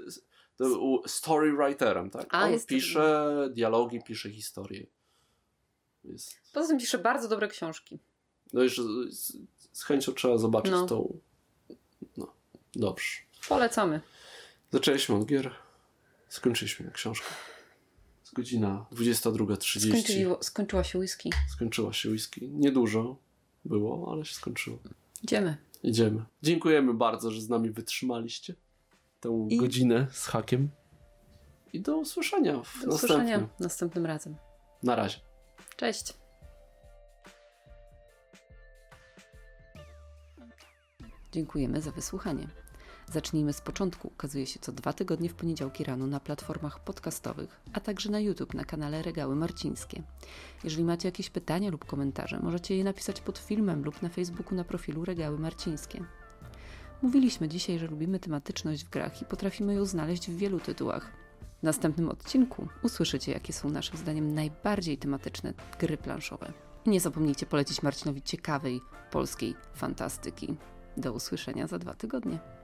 to, u- storywriterem, tak? A, on pisze dialogi, pisze historie. Jest, Poza tym pisze bardzo dobre książki. no już z, z chęcią trzeba zobaczyć No. tą. No, dobrze. Polecamy. Zaczęliśmy od gier, skończyliśmy książkę. Jest godzina 22.30. Skończyło, skończyła się whisky. Skończyła się whisky. Niedużo było, ale się skończyło. Idziemy. Idziemy. Dziękujemy bardzo, że z nami wytrzymaliście tę I- godzinę z hakiem. I do usłyszenia w Do następnym. usłyszenia następnym razem. Na razie. Cześć. Dziękujemy za wysłuchanie. Zacznijmy z początku. Ukazuje się co dwa tygodnie w poniedziałki rano na platformach podcastowych, a także na YouTube na kanale Regały Marcińskie. Jeżeli macie jakieś pytania lub komentarze, możecie je napisać pod filmem lub na Facebooku na profilu Regały Marcińskie. Mówiliśmy dzisiaj, że lubimy tematyczność w grach i potrafimy ją znaleźć w wielu tytułach. W następnym odcinku usłyszycie, jakie są naszym zdaniem najbardziej tematyczne gry planszowe. I nie zapomnijcie polecić Marcinowi ciekawej polskiej fantastyki. Do usłyszenia za dwa tygodnie.